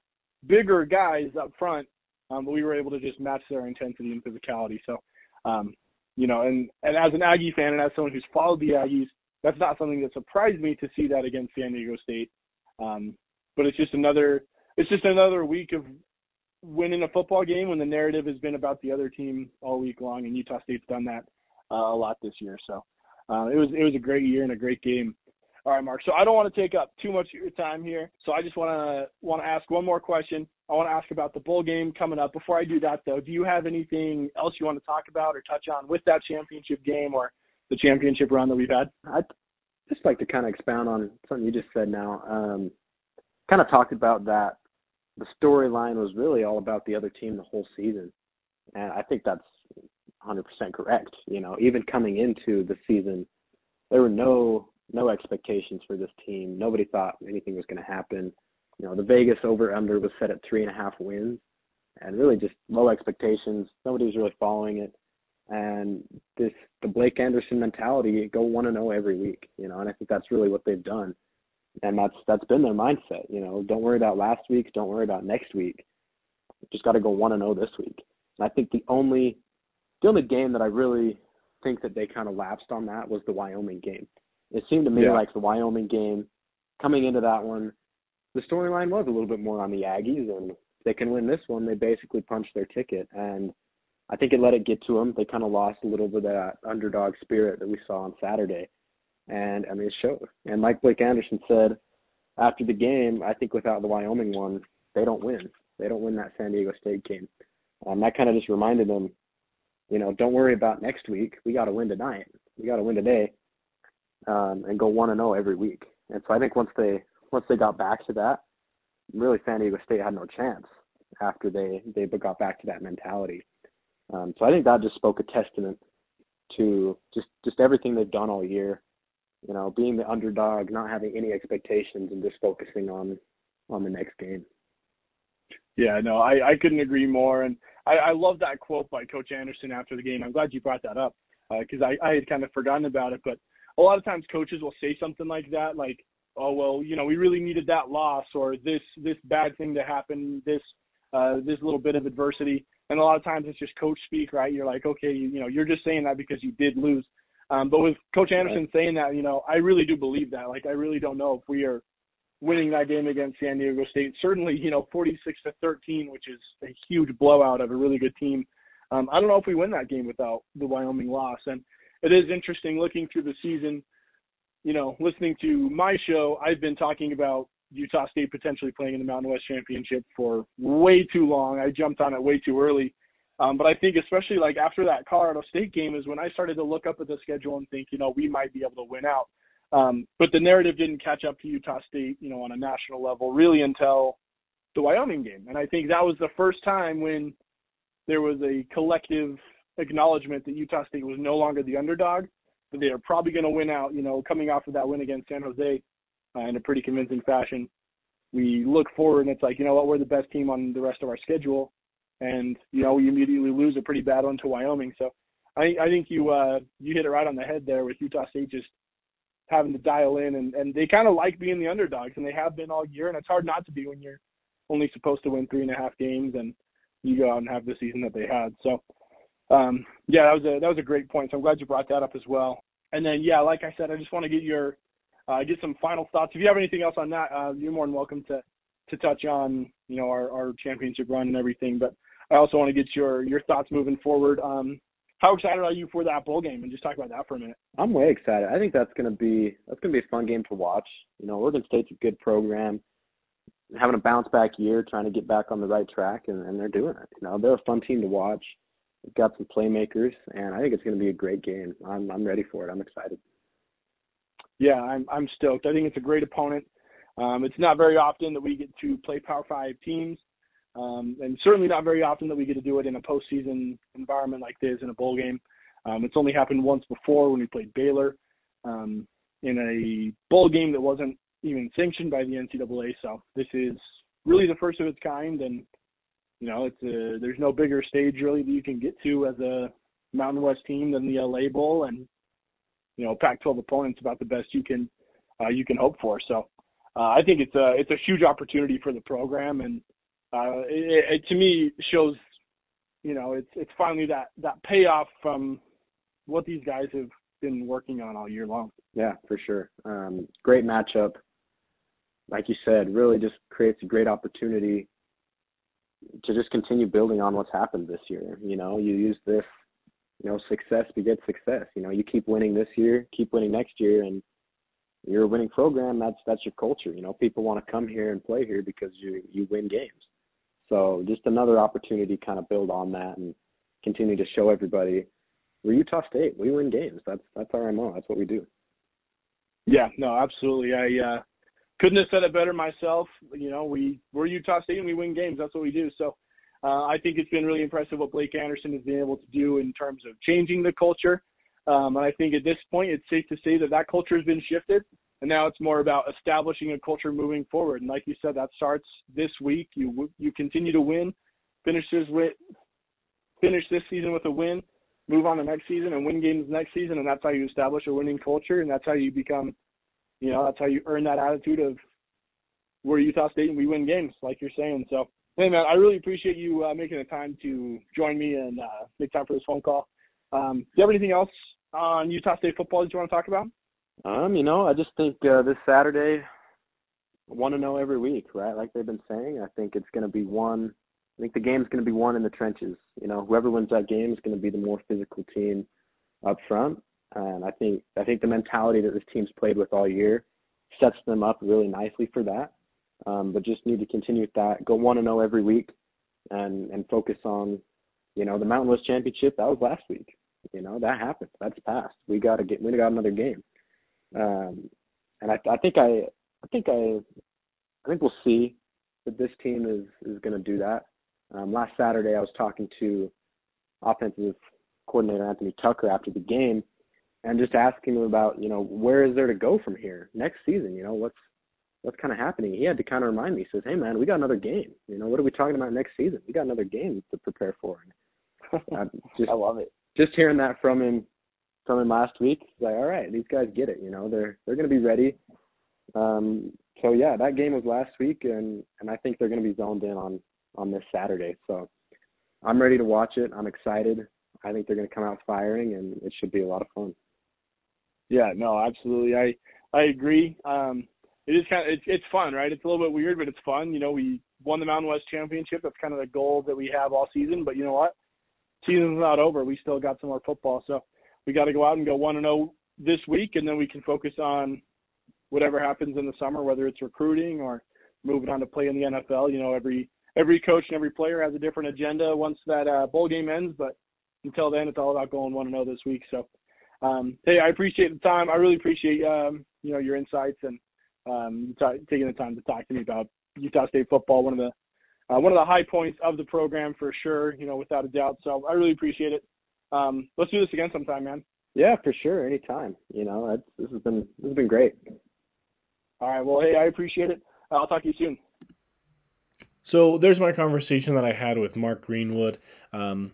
bigger guys up front, um, but we were able to just match their intensity and physicality. So, um, you know, and and as an Aggie fan and as someone who's followed the Aggies, that's not something that surprised me to see that against San Diego State. Um, but it's just another it's just another week of winning a football game when the narrative has been about the other team all week long, and Utah State's done that uh, a lot this year. So uh, it was it was a great year and a great game. All right, Mark. So I don't want to take up too much of your time here. So I just want to want to ask one more question. I want to ask about the bowl game coming up. Before I do that, though, do you have anything else you want to talk about or touch on with that championship game or the championship run that we've had? I'd just like to kind of expound on something you just said now. Um, kind of talked about that the storyline was really all about the other team the whole season. And I think that's 100% correct. You know, even coming into the season, there were no no expectations for this team. Nobody thought anything was going to happen. You know, the Vegas over under was set at three and a half wins, and really just low expectations. Nobody was really following it, and this the Blake Anderson mentality: go one and zero oh every week. You know, and I think that's really what they've done, and that's that's been their mindset. You know, don't worry about last week. Don't worry about next week. Just got to go one and zero oh this week. And I think the only the only game that I really think that they kind of lapsed on that was the Wyoming game. It seemed to me yeah. like the Wyoming game coming into that one, the storyline was a little bit more on the Aggies, and if they can win this one, they basically punched their ticket. And I think it let it get to them. They kind of lost a little bit of that underdog spirit that we saw on Saturday. And I mean, it showed. And like Blake Anderson said after the game, I think without the Wyoming one, they don't win. They don't win that San Diego State game. Um, that kind of just reminded them you know, don't worry about next week. We got to win tonight. We got to win today, um, and go one and zero oh every week. And so I think once they once they got back to that, really San Diego State had no chance after they they got back to that mentality. Um, so I think that just spoke a testament to just just everything they've done all year. You know, being the underdog, not having any expectations, and just focusing on on the next game. Yeah, no, I, I couldn't agree more. And I, I love that quote by Coach Anderson after the game. I'm glad you brought that up because uh, I, I had kind of forgotten about it. But a lot of times coaches will say something like that, like, oh, well, you know, we really needed that loss or this this bad thing to happen, this uh, this little bit of adversity. And a lot of times it's just coach speak, right? You're like, okay, you, you know, you're just saying that because you did lose. Um, but with Coach Anderson saying that, you know, I really do believe that. Like, I really don't know if we are winning that game against San Diego State. Certainly, you know, 46 to 13, which is a huge blowout of a really good team. Um, I don't know if we win that game without the Wyoming loss. And it is interesting looking through the season. You know, listening to my show, I've been talking about Utah State potentially playing in the Mountain West Championship for way too long. I jumped on it way too early. Um, but I think especially like after that Colorado State game is when I started to look up at the schedule and think, you know, we might be able to win out. Um, but the narrative didn't catch up to Utah State, you know, on a national level really until the Wyoming game. And I think that was the first time when there was a collective acknowledgement that Utah State was no longer the underdog, that they are probably going to win out, you know, coming off of that win against San Jose uh, in a pretty convincing fashion. We look forward and it's like, you know what, we're the best team on the rest of our schedule. And, you know, we immediately lose a pretty bad one to Wyoming. So I, I think you uh, you hit it right on the head there with Utah State just having to dial in and, and they kind of like being the underdogs and they have been all year and it's hard not to be when you're only supposed to win three and a half games and you go out and have the season that they had. So um, yeah, that was a that was a great point. So I'm glad you brought that up as well. And then yeah, like I said, I just want to get your uh, get some final thoughts. If you have anything else on that, uh, you're more than welcome to to touch on you know our, our championship run and everything. But I also want to get your your thoughts moving forward. Um, how excited are you for that bowl game? And just talk about that for a minute. I'm way excited. I think that's gonna be that's gonna be a fun game to watch. You know, Oregon State's a good program, having a bounce back year, trying to get back on the right track, and, and they're doing it. You know, they're a fun team to watch. They've got some playmakers, and I think it's to be a great game. I'm I'm ready for it. I'm excited. Yeah, I'm I'm stoked. I think it's a great opponent. Um, it's not very often that we get to play Power Five teams, um, and certainly not very often that we get to do it in a postseason environment like this in a bowl game. Um, it's only happened once before when we played Baylor um, in a bowl game that wasn't even sanctioned by the NCAA. So this is really the first of its kind, and you know, it's a, there's no bigger stage really that you can get to as a Mountain West team than the LA Bowl, and you know, Pac-12 opponents about the best you can uh, you can hope for. So uh, I think it's a it's a huge opportunity for the program, and uh, it, it to me shows, you know, it's it's finally that that payoff from what these guys have been working on all year long. Yeah, for sure. Um, great matchup. Like you said, really just creates a great opportunity to just continue building on what's happened this year. You know, you use this, you know, success begets success. You know, you keep winning this year, keep winning next year, and you're a winning program. That's that's your culture. You know, people want to come here and play here because you you win games. So just another opportunity kind of build on that and continue to show everybody we're Utah State. We win games. That's that's our mo. That's what we do. Yeah, no, absolutely. I uh couldn't have said it better myself. You know, we we're Utah State and we win games. That's what we do. So uh, I think it's been really impressive what Blake Anderson has been able to do in terms of changing the culture. Um, and I think at this point, it's safe to say that that culture has been shifted, and now it's more about establishing a culture moving forward. And like you said, that starts this week. You you continue to win, finishes with finish this season with a win, move on to next season and win games next season, and that's how you establish a winning culture, and that's how you become you know, that's how you earn that attitude of we're Utah State and we win games, like you're saying. So, hey man, I really appreciate you uh, making the time to join me and uh, make time for this phone call. Um, do you have anything else on Utah State football that you want to talk about? Um, you know, I just think uh, this Saturday, want to know every week, right? Like they've been saying, I think it's going to be one. I think the game's going to be won in the trenches. You know, whoever wins that game is going to be the more physical team up front. And I think I think the mentality that this team's played with all year sets them up really nicely for that. Um, but just need to continue with that. Go one to zero every week, and and focus on, you know, the Mountain West Championship. That was last week. You know that happened. That's past. We got to get. We got another game. Um, and I, I think I, I think I, I think we'll see that this team is is going to do that. Um, last Saturday, I was talking to offensive coordinator Anthony Tucker after the game, and just asking him about, you know, where is there to go from here next season? You know, what's what's kind of happening? He had to kind of remind me. He says, "Hey, man, we got another game. You know, what are we talking about next season? We got another game to prepare for." I, just, I love it. Just hearing that from him from him last week, like, all right, these guys get it. You know, they're they're going to be ready. Um, so yeah, that game was last week, and and I think they're going to be zoned in on on this Saturday. So I'm ready to watch it. I'm excited. I think they're going to come out firing, and it should be a lot of fun. Yeah, no, absolutely. I I agree. Um, it is kind of it's it's fun, right? It's a little bit weird, but it's fun. You know, we won the Mountain West Championship. That's kind of the goal that we have all season. But you know what? Season's not over. We still got some more football, so we got to go out and go one and zero oh this week, and then we can focus on whatever happens in the summer, whether it's recruiting or moving on to play in the NFL. You know, every every coach and every player has a different agenda once that uh, bowl game ends. But until then, it's all about going one and zero this week. So, um, hey, I appreciate the time. I really appreciate um, you know your insights and um, t- taking the time to talk to me about Utah State football. One of the uh, one of the high points of the program for sure. You know, without a doubt. So I really appreciate it. Um, let's do this again sometime, man. Yeah, for sure. Anytime. You know, that's, this has been this has been great. All right. Well, hey, I appreciate it. I'll talk to you soon. So there's my conversation that I had with Mark Greenwood. Um,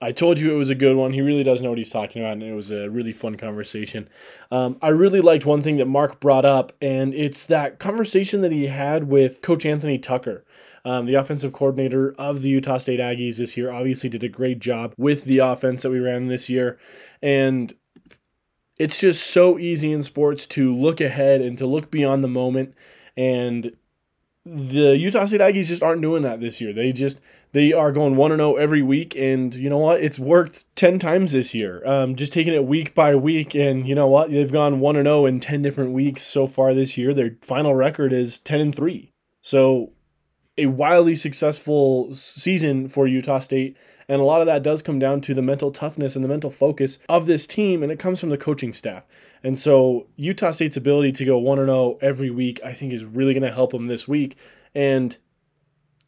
I told you it was a good one. He really does know what he's talking about, and it was a really fun conversation. Um, I really liked one thing that Mark brought up, and it's that conversation that he had with Coach Anthony Tucker. Um, the offensive coordinator of the Utah State Aggies this year obviously did a great job with the offense that we ran this year. And it's just so easy in sports to look ahead and to look beyond the moment. And the Utah State Aggies just aren't doing that this year. They just they are going one and zero oh every week, and you know what? It's worked ten times this year. Um, just taking it week by week, and you know what? They've gone one and zero oh in ten different weeks so far this year. Their final record is ten and three. So a wildly successful season for Utah State. And a lot of that does come down to the mental toughness and the mental focus of this team, and it comes from the coaching staff. And so Utah State's ability to go 1 0 every week, I think, is really going to help them this week. And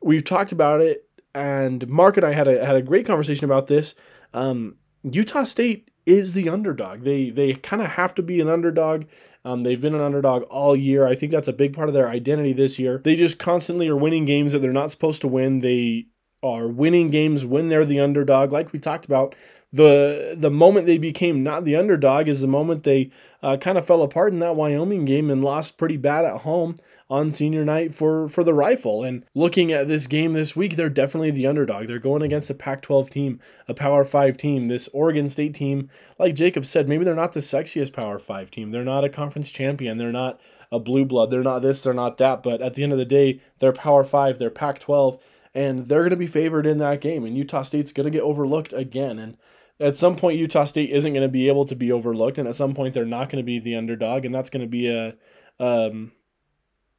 we've talked about it, and Mark and I had a, had a great conversation about this. Um, Utah State is the underdog. They they kind of have to be an underdog. Um, they've been an underdog all year. I think that's a big part of their identity this year. They just constantly are winning games that they're not supposed to win. They are winning games when they're the underdog, like we talked about. The the moment they became not the underdog is the moment they uh, kind of fell apart in that Wyoming game and lost pretty bad at home on senior night for for the rifle. And looking at this game this week, they're definitely the underdog. They're going against a Pac-12 team, a Power 5 team. This Oregon State team, like Jacob said, maybe they're not the sexiest Power 5 team. They're not a conference champion. They're not a blue blood. They're not this, they're not that, but at the end of the day, they're Power 5, they're Pac-12 and they're going to be favored in that game and Utah State's going to get overlooked again and at some point Utah State isn't going to be able to be overlooked and at some point they're not going to be the underdog and that's going to be a um,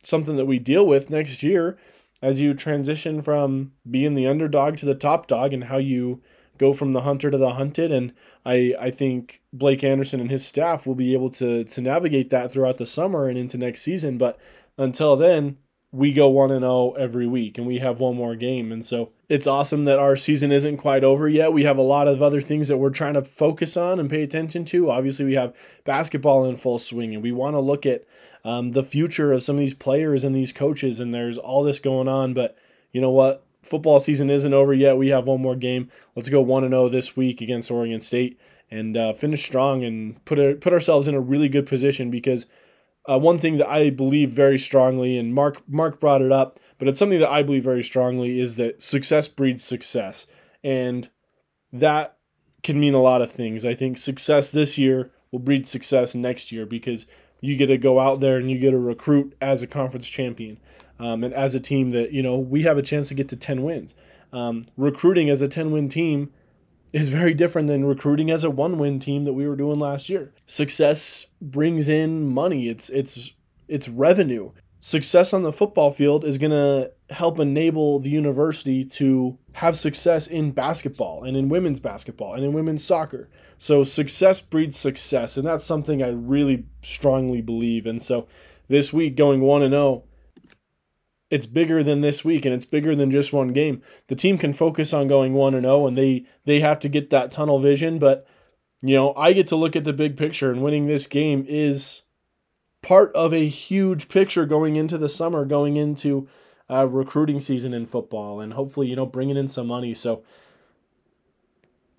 something that we deal with next year as you transition from being the underdog to the top dog and how you go from the hunter to the hunted. And I, I think Blake Anderson and his staff will be able to to navigate that throughout the summer and into next season. But until then we go 1 and 0 every week and we have one more game. And so it's awesome that our season isn't quite over yet. We have a lot of other things that we're trying to focus on and pay attention to. Obviously we have basketball in full swing and we want to look at um, the future of some of these players and these coaches and there's all this going on. But you know what? Football season isn't over yet. We have one more game. Let's go 1 and 0 this week against Oregon State and uh, finish strong and put a, put ourselves in a really good position because uh, one thing that I believe very strongly, and Mark Mark brought it up, but it's something that I believe very strongly is that success breeds success, and that can mean a lot of things. I think success this year will breed success next year because you get to go out there and you get to recruit as a conference champion, um, and as a team that you know we have a chance to get to ten wins. Um, recruiting as a ten win team is very different than recruiting as a one-win team that we were doing last year. Success brings in money. It's it's it's revenue. Success on the football field is going to help enable the university to have success in basketball and in women's basketball and in women's soccer. So success breeds success and that's something I really strongly believe. And so this week going 1 and 0 it's bigger than this week and it's bigger than just one game. The team can focus on going 1 and 0 and they they have to get that tunnel vision, but you know, I get to look at the big picture and winning this game is part of a huge picture going into the summer, going into uh, recruiting season in football and hopefully, you know, bringing in some money. So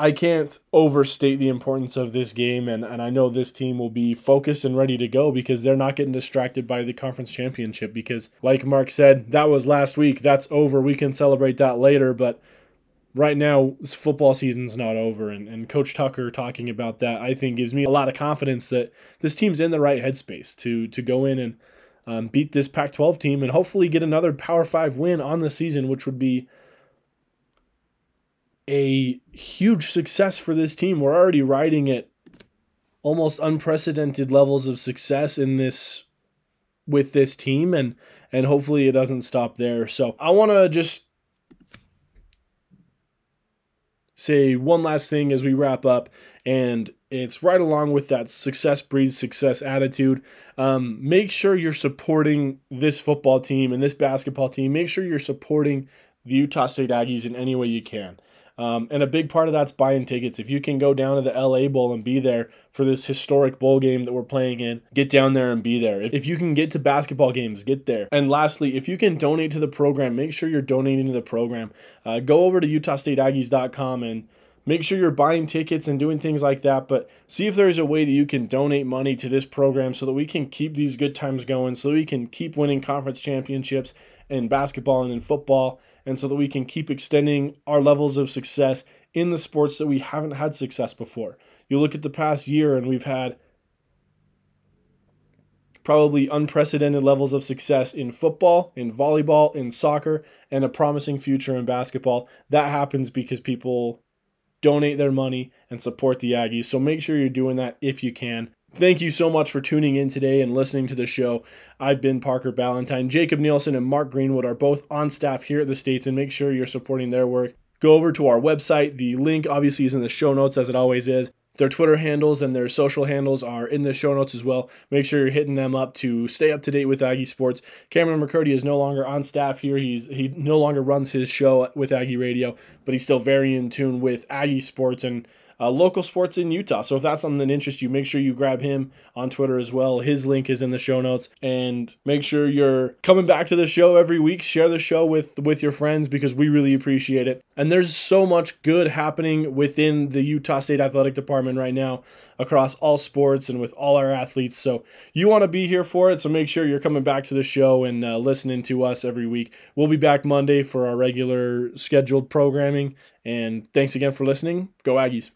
I can't overstate the importance of this game, and, and I know this team will be focused and ready to go because they're not getting distracted by the conference championship. Because, like Mark said, that was last week. That's over. We can celebrate that later, but right now, football season's not over. And, and Coach Tucker talking about that, I think, gives me a lot of confidence that this team's in the right headspace to, to go in and um, beat this Pac 12 team and hopefully get another Power 5 win on the season, which would be a huge success for this team. We're already riding at almost unprecedented levels of success in this with this team and and hopefully it doesn't stop there. So I want to just say one last thing as we wrap up, and it's right along with that success breeds success attitude. Um, make sure you're supporting this football team and this basketball team. Make sure you're supporting the Utah State Aggies in any way you can. Um, and a big part of that's buying tickets. If you can go down to the LA Bowl and be there for this historic bowl game that we're playing in, get down there and be there. If you can get to basketball games, get there. And lastly, if you can donate to the program, make sure you're donating to the program. Uh, go over to UtahStateAggies.com and make sure you're buying tickets and doing things like that. But see if there's a way that you can donate money to this program so that we can keep these good times going, so we can keep winning conference championships in basketball and in football, and so that we can keep extending our levels of success in the sports that we haven't had success before. You look at the past year, and we've had probably unprecedented levels of success in football, in volleyball, in soccer, and a promising future in basketball. That happens because people donate their money and support the Aggies. So make sure you're doing that if you can. Thank you so much for tuning in today and listening to the show. I've been Parker Ballantyne. Jacob Nielsen and Mark Greenwood are both on staff here at the States, and make sure you're supporting their work. Go over to our website. The link obviously is in the show notes, as it always is. Their Twitter handles and their social handles are in the show notes as well. Make sure you're hitting them up to stay up to date with Aggie Sports. Cameron McCurdy is no longer on staff here. He's he no longer runs his show with Aggie Radio, but he's still very in tune with Aggie Sports and uh, local sports in Utah. So if that's something that interests you, make sure you grab him on Twitter as well. His link is in the show notes, and make sure you're coming back to the show every week. Share the show with with your friends because we really appreciate it. And there's so much good happening within the Utah State Athletic Department right now across all sports and with all our athletes. So you want to be here for it. So make sure you're coming back to the show and uh, listening to us every week. We'll be back Monday for our regular scheduled programming. And thanks again for listening. Go Aggies.